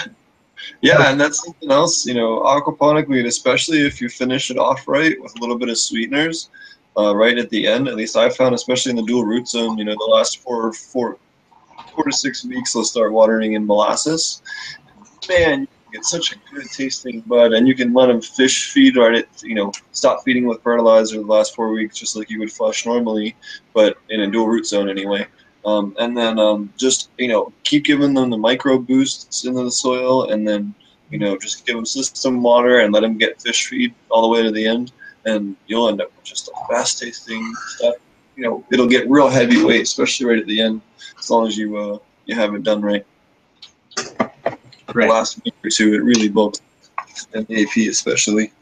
Yeah, and that's something else, you know, aquaponic weed, especially if you finish it off right with a little bit of sweeteners, uh, right at the end. At least I found, especially in the dual root zone, you know, the last four, four, four to six weeks, they'll start watering in molasses. Man, you get such a good tasting bud, and you can let them fish feed right at, you know, stop feeding with fertilizer the last four weeks, just like you would flush normally, but in a dual root zone anyway. Um, and then um, just you know keep giving them the micro boosts into the soil, and then you know just give them system water and let them get fish feed all the way to the end and you'll end up with just the best tasting stuff. You know, it'll get real heavyweight, especially right at the end, as long as you uh, you have it done right. Right. The last week or two, it really bulks, and AP especially.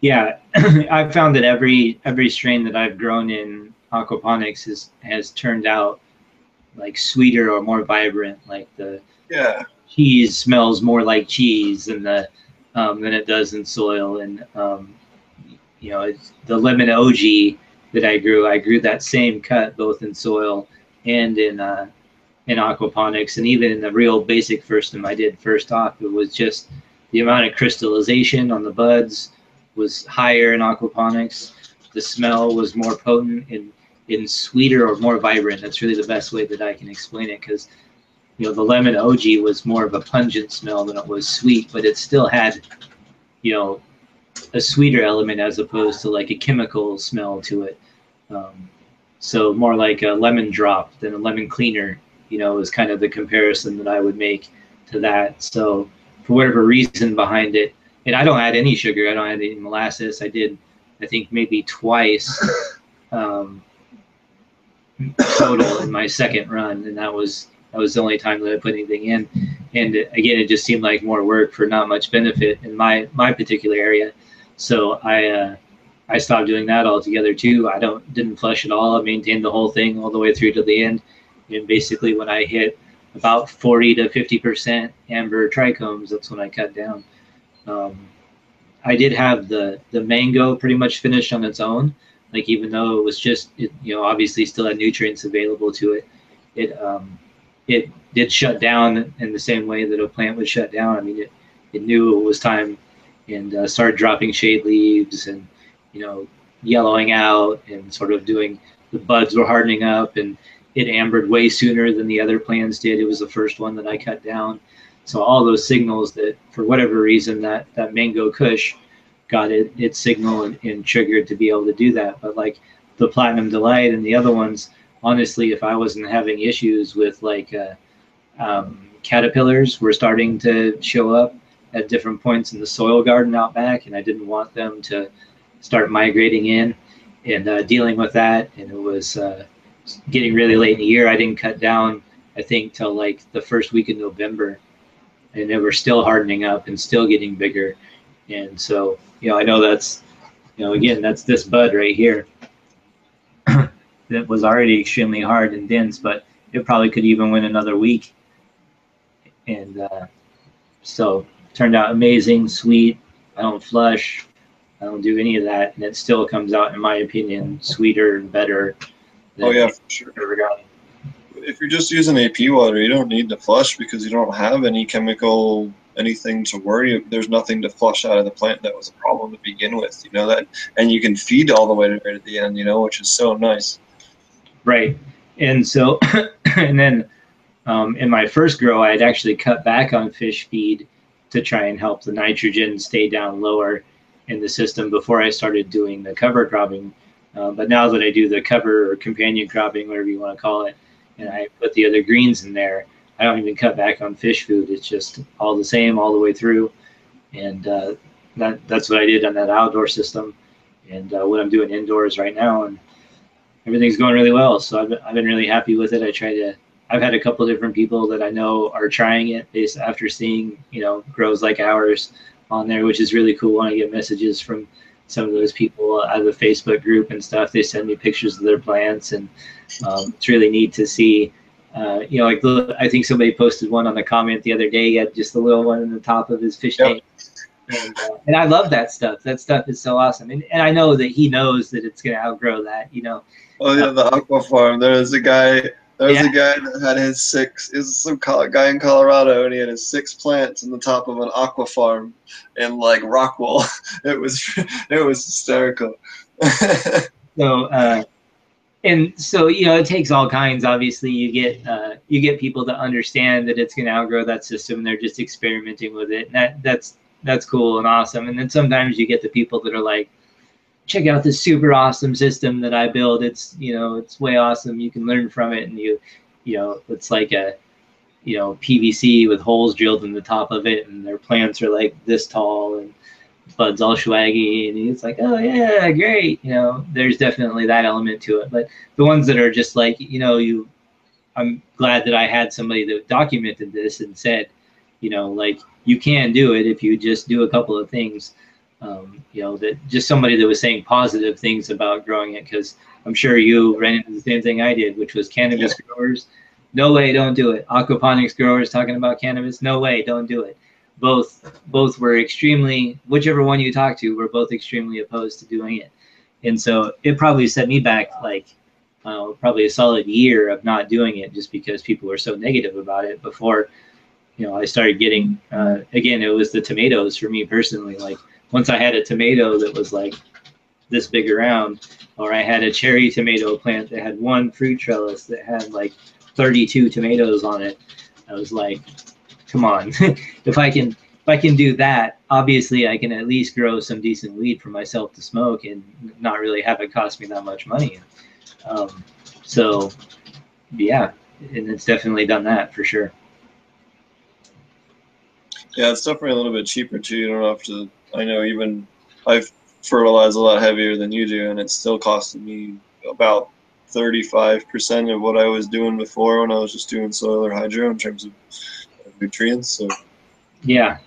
Yeah, I've found that every every strain that I've grown in aquaponics has has turned out like sweeter or more vibrant. Like the
yeah
cheese smells more like cheese, and the um, than it does in soil. And um, you know, the lemon OG that I grew, I grew that same cut both in soil and in uh, in aquaponics, and even in the real basic first firstum I did first off. It was just the amount of crystallization on the buds was higher in aquaponics. The smell was more potent and in sweeter or more vibrant. That's really the best way that I can explain it because you know the lemon OG was more of a pungent smell than it was sweet, but it still had you know a sweeter element as opposed to like a chemical smell to it. Um, so more like a lemon drop than a lemon cleaner, you know, is kind of the comparison that I would make to that. So for whatever reason behind it, and I don't add any sugar, I don't add any molasses. I did, I think maybe twice um, total in my second run, and that was that was the only time that I put anything in. And again, it just seemed like more work for not much benefit in my my particular area. So I uh, I stopped doing that altogether too. I don't didn't flush at all. I maintained the whole thing all the way through to the end. And basically, when I hit about 40 to 50 percent amber trichomes, that's when I cut down. Um, I did have the the mango pretty much finished on its own. Like even though it was just it, you know obviously still had nutrients available to it, it um, it did shut down in the same way that a plant would shut down. I mean, it, it knew it was time and uh, started dropping shade leaves and, you know, yellowing out and sort of doing the buds were hardening up and it ambered way sooner than the other plants did. It was the first one that I cut down. So all those signals that for whatever reason that, that mango kush got it, its signal and, and triggered to be able to do that. But like the platinum delight and the other ones, honestly, if I wasn't having issues with like uh, um, caterpillars were starting to show up at different points in the soil garden out back, and I didn't want them to start migrating in and uh, dealing with that. And it was uh, getting really late in the year. I didn't cut down, I think, till like the first week of November, and they were still hardening up and still getting bigger. And so, you know, I know that's, you know, again, that's this bud right here that was already extremely hard and dense, but it probably could even win another week. And uh, so turned out amazing, sweet. I don't flush. I don't do any of that, and it still comes out, in my opinion, sweeter and better.
oh yeah, for sure. If you're just using AP water, you don't need to flush because you don't have any chemical anything to worry. About. There's nothing to flush out of the plant that was a problem to begin with. You know that, and you can feed all the way to right at the end. You know, which is so nice.
Right, and so, and then um, in my first grow, I had actually cut back on fish feed to try and help the nitrogen stay down lower in the system before I started doing the cover cropping. Uh, but now that I do the cover or companion cropping, whatever you want to call it, and I put the other greens in there, I don't even cut back on fish food. It's just all the same all the way through. And uh, that, that's what I did on that outdoor system and uh, what I'm doing indoors right now. And everything's going really well. So I've, I've been really happy with it. I try to I've had a couple different people that I know are trying it based after seeing, you know, grows like ours on there, which is really cool. When I get messages from some of those people out of the Facebook group and stuff, they send me pictures of their plants, and um, it's really neat to see. Uh, you know, like I think somebody posted one on the comment the other day. He had just a little one in the top of his fish yep. tank. And, uh, and, I love that stuff. That stuff is so awesome. And, and I know that he knows that it's going to outgrow that, you know.
Oh, yeah, the aqua farm. There's a guy there was yeah. a guy that had his six. It was some guy in Colorado, and he had his six plants in the top of an aqua farm in like Rockwell. It was it was hysterical.
so, uh, and so you know, it takes all kinds. Obviously, you get uh, you get people to understand that it's going to outgrow that system. And they're just experimenting with it, and that that's that's cool and awesome. And then sometimes you get the people that are like check out this super awesome system that I build. It's you know it's way awesome. You can learn from it, and you you know it's like a you know PVC with holes drilled in the top of it, and their plants are like this tall and buds all swaggy, and it's like oh yeah great. You know there's definitely that element to it, but the ones that are just like you know you. I'm glad that I had somebody that documented this and said, you know, like you can do it if you just do a couple of things um, you know, that just somebody that was saying positive things about growing it because I'm sure you ran into the same thing I did, which was cannabis yeah. growers. No way, don't do it. Aquaponics growers talking about cannabis. No way, don't do it. Both both were extremely whichever one you talk to were both extremely opposed to doing it, and so it probably set me back like uh, probably a solid year of not doing it just because people were so negative about it before you know I started getting uh, again it was the tomatoes for me personally like once I had a tomato that was like this big around, or I had a cherry tomato plant that had one fruit trellis that had like 32 tomatoes on it, I was like, come on, if I can if I can do that, obviously I can at least grow some decent weed for myself to smoke and not really have it cost me that much money. Um, so, yeah, and it's definitely done that for sure.
Yeah, it's definitely a little bit cheaper too. You don't have to I know even I've fertilized a lot heavier than you do, and it's still costing me about 35% of what I was doing before when I was just doing soil or hydro in terms of nutrients. So,
yeah,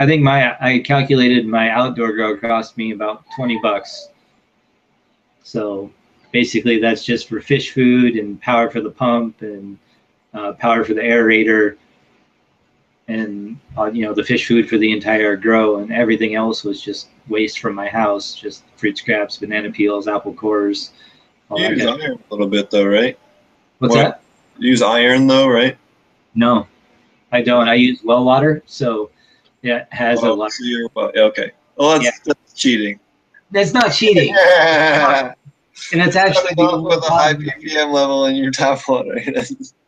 I think my I calculated my outdoor grow cost me about 20 bucks. So basically, that's just for fish food and power for the pump and uh, power for the aerator and uh, you know the fish food for the entire grow and everything else was just waste from my house just fruit scraps banana peels apple cores
all you use iron a little bit though right
what's that
use iron though, right?
No, I don't. I use well water, so it has
oh,
a lot.
So you're, okay. Well, that's,
Yeah.
that's cheating.
That's not cheating, and it's actually the
with a high ppm level in your tap water.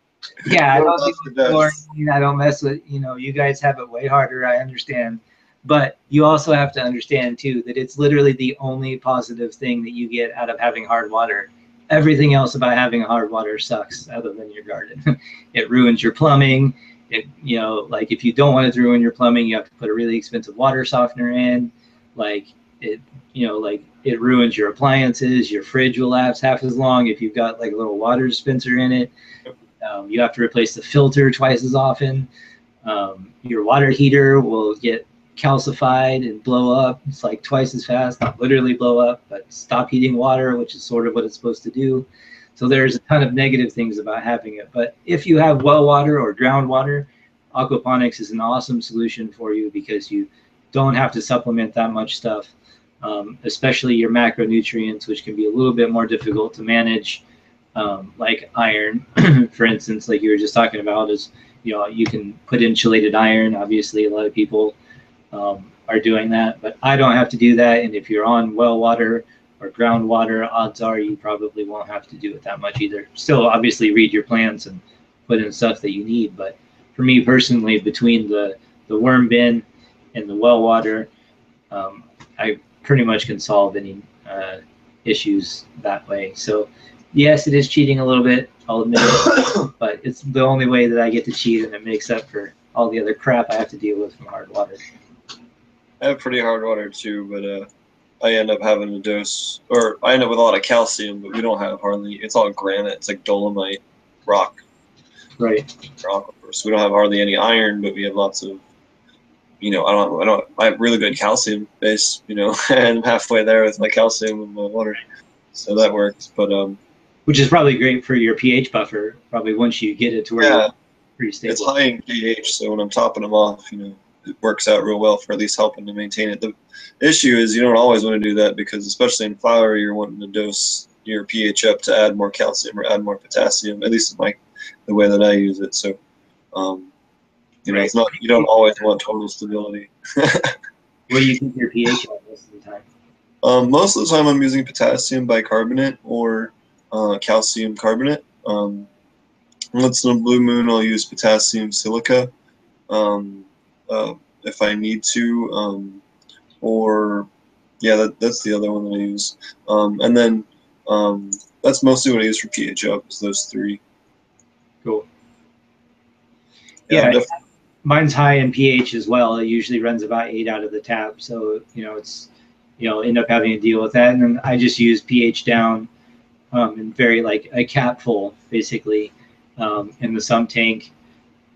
Yeah, I don't
else
do
it.
I don't mess with. You know, you guys have it way harder. I understand, but you also have to understand too that it's literally the only positive thing that you get out of having hard water. Everything else about having hard water sucks, other than your garden. it ruins your plumbing. It, you know, like if you don't want it to ruin your plumbing, you have to put a really expensive water softener in. Like it, you know, like it ruins your appliances. Your fridge will last half as long if you've got like a little water dispenser in it. Um, you have to replace the filter twice as often. Um, your water heater will get calcified and blow up. It's like twice as fast, not literally blow up, but stop heating water, which is sort of what it's supposed to do. So there's a ton of negative things about having it. But if you have well water or groundwater, aquaponics is an awesome solution for you because you don't have to supplement that much stuff, um, especially your macronutrients, which can be a little bit more difficult to manage um, like iron, for instance, like you were just talking about, is you know you can put insulated iron. Obviously, a lot of people um, are doing that, but I don't have to do that. And if you're on well water or groundwater, odds are you probably won't have to do it that much either. Still, obviously, read your plants and put in stuff that you need. But for me personally, between the the worm bin and the well water, um, I pretty much can solve any uh, issues that way. So yes, it is cheating a little bit. I'll admit it, but it's the only way that I get to cheat, and it makes up for all the other crap I have to deal with from hard water.
I have pretty hard water too, but uh, I end up having a dose, or I end up with a lot of calcium, but we don't have hardly. It's all granite. It's like dolomite rock
Right.
for aquifers. We don't have hardly any iron, but we have lots of. You know, I don't. I don't. I have really good calcium base. You know, and I'm halfway there with my calcium and my water, so that works. But um,
Which is probably great for your pH buffer. Probably once you get it to where
yeah,
you're pretty stable.
it's high in pH, so when I'm topping them off, you know, it works out real well for at least helping to maintain it. The issue is you don't always want to do that because, especially in flower, you're wanting to dose your pH up to add more calcium or add more potassium. At least in my the way that I use it. So, um, you know, it's not you don't always want total stability.
Where you keep your pH at most of the time.
Um, most of the time, I'm using potassium bicarbonate or uh, calcium carbonate. Um, once in a blue moon, I'll use potassium silica um, uh, if I need to, um, or yeah, that, that's the other one that I use. Um, and then um, that's mostly what I use for pH up. Is those three.
Cool.
Yeah,
Yeah, mine's high in pH as well. It usually runs about eight out of the tap, so you know it's you know end up having to deal with that. And then I just use pH down um, and very like a cap full basically um, in the sump tank.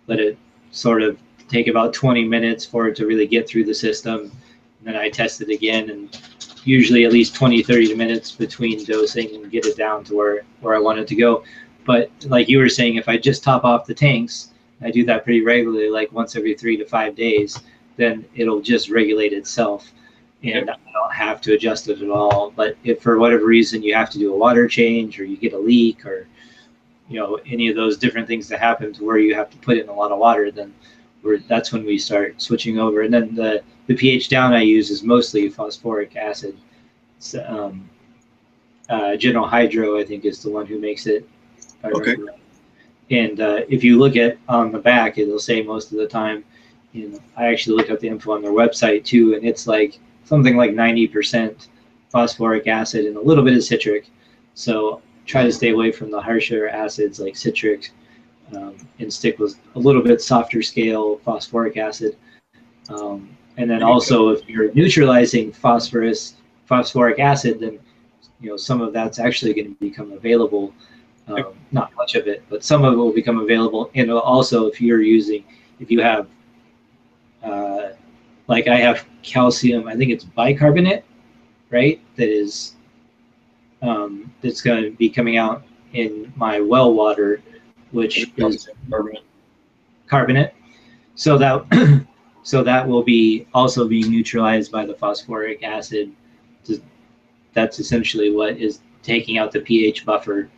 Let it sort of take about 20 minutes for it to really get through the system. And then I test it again and usually at least 20, 30 minutes between dosing and get it down to where, where I want it to go. But like you were saying, if I just top off the tanks, I do that pretty regularly, like once every three to five days, then it'll just regulate itself. And I don't have to adjust it at all. But if for whatever reason you have to do a water change or you get a leak or you know any of those different things that happen to where you have to put in a lot of water, then we're, that's when we start switching over. And then the, the pH down I use is mostly phosphoric acid. It's, um, uh, General Hydro, I think, is the one who makes it.
Okay.
right. And uh, if you look at on the back, it'll say most of the time. You know, I actually looked up the info on their website too, and it's like something like 90% phosphoric acid and a little bit of citric. So try to stay away from the harsher acids like citric um, and stick with a little bit softer scale phosphoric acid. Um, and then also, if you're neutralizing phosphorus, phosphoric acid, then you know some of that's actually going to become available. Um, not much of it, but some of it will become available. And also, if you're using, if you have, uh, like I have calcium, I think it's bicarbonate, right? That is, um, that's going to be coming out in my well water, which is
carbonate.
carbonate. So that so that will be also being neutralized by the phosphoric acid. That's essentially what is taking out the pH buffer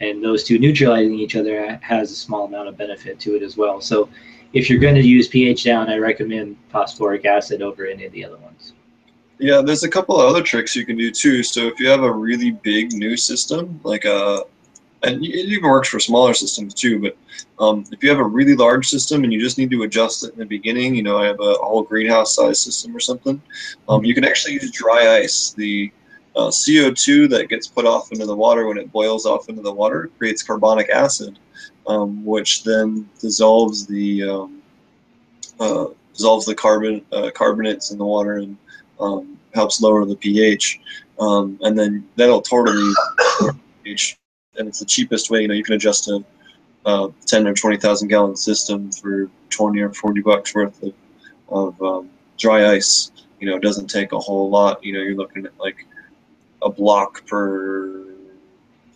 and those two neutralizing each other has a small amount of benefit to it as well. So if you're going to use pH down, I recommend phosphoric acid over any of the other ones.
Yeah, there's a couple of other tricks you can do too. So if you have a really big new system, like a, and it even works for smaller systems too, but um, if you have a really large system and you just need to adjust it in the beginning, you know, I have a whole greenhouse size system or something, um, you can actually use dry ice. The uh, CO2 that gets put off into the water when it boils off into the water creates carbonic acid, um, which then dissolves the um, uh, dissolves the carbon uh, carbonates in the water and um, helps lower the pH. Um, and then that'll totally pH, and it's the cheapest way. You know, you can adjust a uh, 10 or 20,000 gallon system for 20 or 40 bucks worth of, of um, dry ice. You know, it doesn't take a whole lot. You know, you're looking at like a block per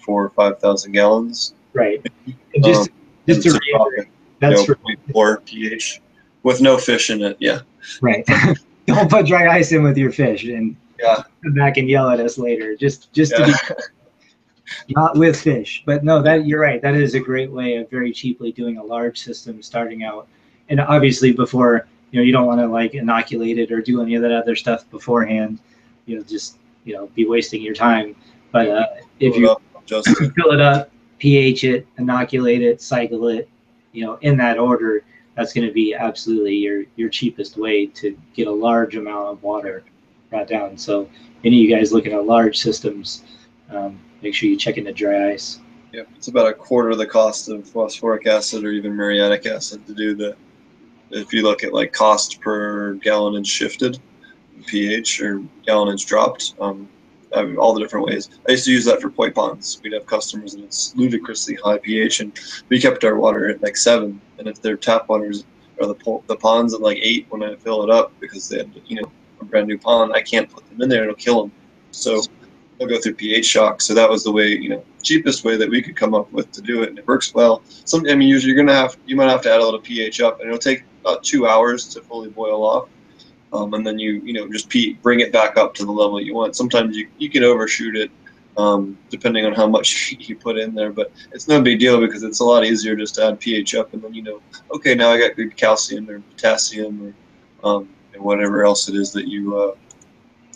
four or 5,000 gallons.
Right. And just,
Um,
just to
a
reiterate, that's
you know,
for,
0.4 pH with no fish in it. Yeah.
right. Don't put dry ice in with your fish and
Yeah.
come back and yell at us later. Just, just to be not with fish. But no, that you're right. That is a great way of very cheaply doing a large system starting out. And obviously before, you know, you don't want to like inoculate it or do any of that other stuff beforehand. You know, just, you know, be wasting your time. But uh, if you
up,
fill it up, pH it, inoculate it, cycle it, you know, in that order, that's going to be absolutely your your cheapest way to get a large amount of water brought down. So any of you guys looking at large systems, um, make sure you check into dry ice.
Yeah, it's about a quarter of the cost of phosphoric acid or even muriatic acid to do the. If you look at like cost per gallonage shifted, pH or gallonage dropped, um, I mean, all the different ways. I used to use that for koi ponds. We'd have customers and it's ludicrously high pH, and we kept our water at like seven. And if their tap waters or the the ponds at like eight when I fill it up because they had you know a brand new pond, I can't put them in there; it'll kill them. So they'll go through pH shock. So that was the way you know cheapest way that we could come up with to do it, and it works well. Some I mean, usually you're gonna have you might have to add a little pH up, and it'll take about two hours to fully boil off. Um, and then you you know just P, bring it back up to the level you want. Sometimes you, you can overshoot it um, depending on how much you put in there, but it's no big deal because it's a lot easier just to add pH up and then you know okay now I got good calcium or potassium or um, and whatever else it is that you uh,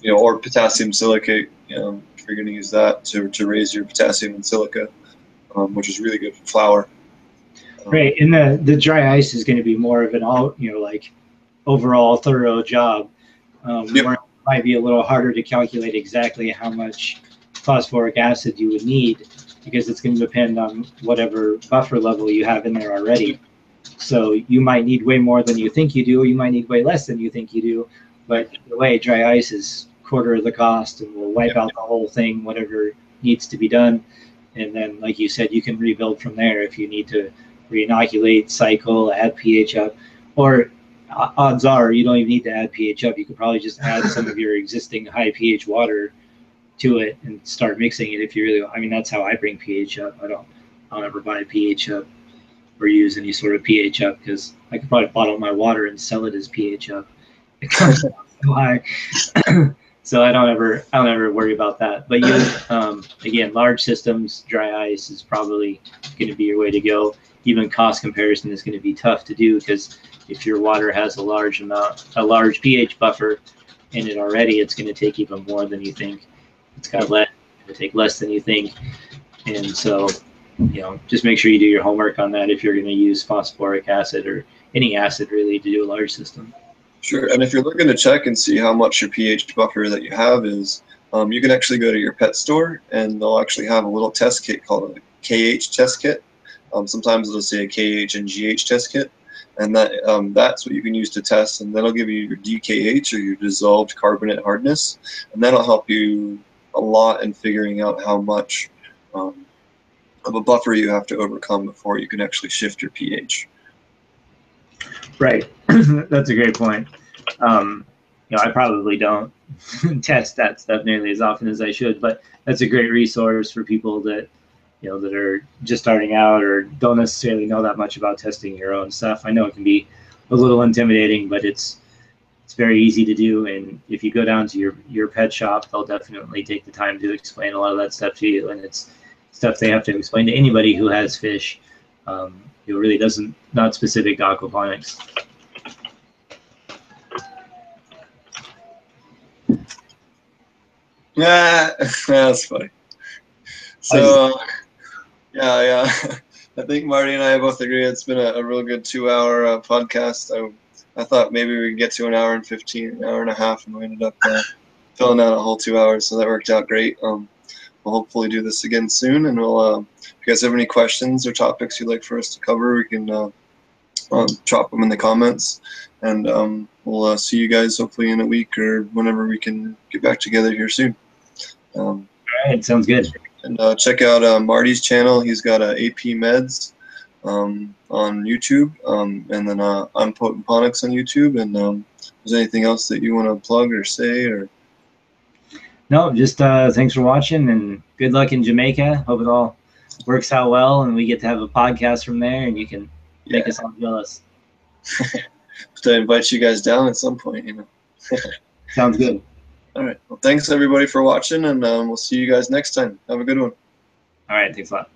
you know or potassium silicate um, if you're going to use that to, to raise your potassium and silica, um, which is really good for flower.
Right, and the the dry ice is going to be more of an all you know like overall thorough job. Um,
Yep.
where it might be a little harder to calculate exactly how much phosphoric acid you would need because it's going to depend on whatever buffer level you have in there already. So you might need way more than you think you do, or you might need way less than you think you do. But the way dry ice is quarter of the cost and will wipe
Yeah.
out the whole thing, whatever needs to be done. And then, like you said, you can rebuild from there if you need to re-inoculate, cycle, add pH up, or odds are you don't even need to add pH up. You could probably just add some of your existing high pH water to it and start mixing it if you really. I mean, that's how I bring pH up. I don't. I don't ever buy pH up or use any sort of pH up because I could probably bottle my water and sell it as pH up. It comes so high. so I don't ever I don't ever worry about that. But you um, again, large systems, dry ice is probably going to be your way to go. Even cost comparison is going to be tough to do because if your water has a large amount, a large pH buffer in it already, it's going to take even more than you think. It's got to take less than you think, and so you know just make sure you do your homework on that if you're going to use phosphoric acid or any acid really to do a large system.
Sure, and if you're looking to check and see how much your pH buffer that you have is, um, you can actually go to your pet store and they'll actually have a little test kit called a KH test kit. Um, sometimes it'll say a KH and GH test kit, and that um, that's what you can use to test, and that'll give you your DKH or your dissolved carbonate hardness, and that'll help you a lot in figuring out how much um, of a buffer you have to overcome before you can actually shift your pH.
Right. That's a great point. Um, you know, I probably don't test that stuff nearly as often as I should, but that's a great resource for people that, you know, that are just starting out or don't necessarily know that much about testing your own stuff. I know it can be a little intimidating, but it's it's very easy to do. And if you go down to your your pet shop, they'll definitely take the time to explain a lot of that stuff to you. And it's stuff they have to explain to anybody who has fish. Um, it really doesn't not specific to aquaponics.
Yeah, that's funny. So, uh, yeah, yeah. I think Marty and I both agree it's been a, a real good two-hour uh, podcast. I, I thought maybe we could get to an hour and 15, an hour and a half, and we ended up uh, filling out a whole two hours, so that worked out great. Um, we'll hopefully do this again soon, and we'll. Uh, if you guys have any questions or topics you'd like for us to cover, we can uh, um, drop them in the comments, and um, we'll uh, see you guys hopefully in a week or whenever we can get back together here soon. Um,
All right, sounds good.
And uh, check out uh, Marty's channel. He's got uh, AP Meds um, on YouTube, um, and then uh, I'm Potent Ponics on YouTube. And um, is there anything else that you want to plug or say? Or
No, just uh, thanks for watching and good luck in Jamaica. Hope it all works out well and we get to have a podcast from there and you can make us all jealous.
to invite you guys down at some point, you know.
Sounds good.
All right. Well, thanks everybody for watching, and um, we'll see you guys next time. Have a good one.
All right, thanks a lot.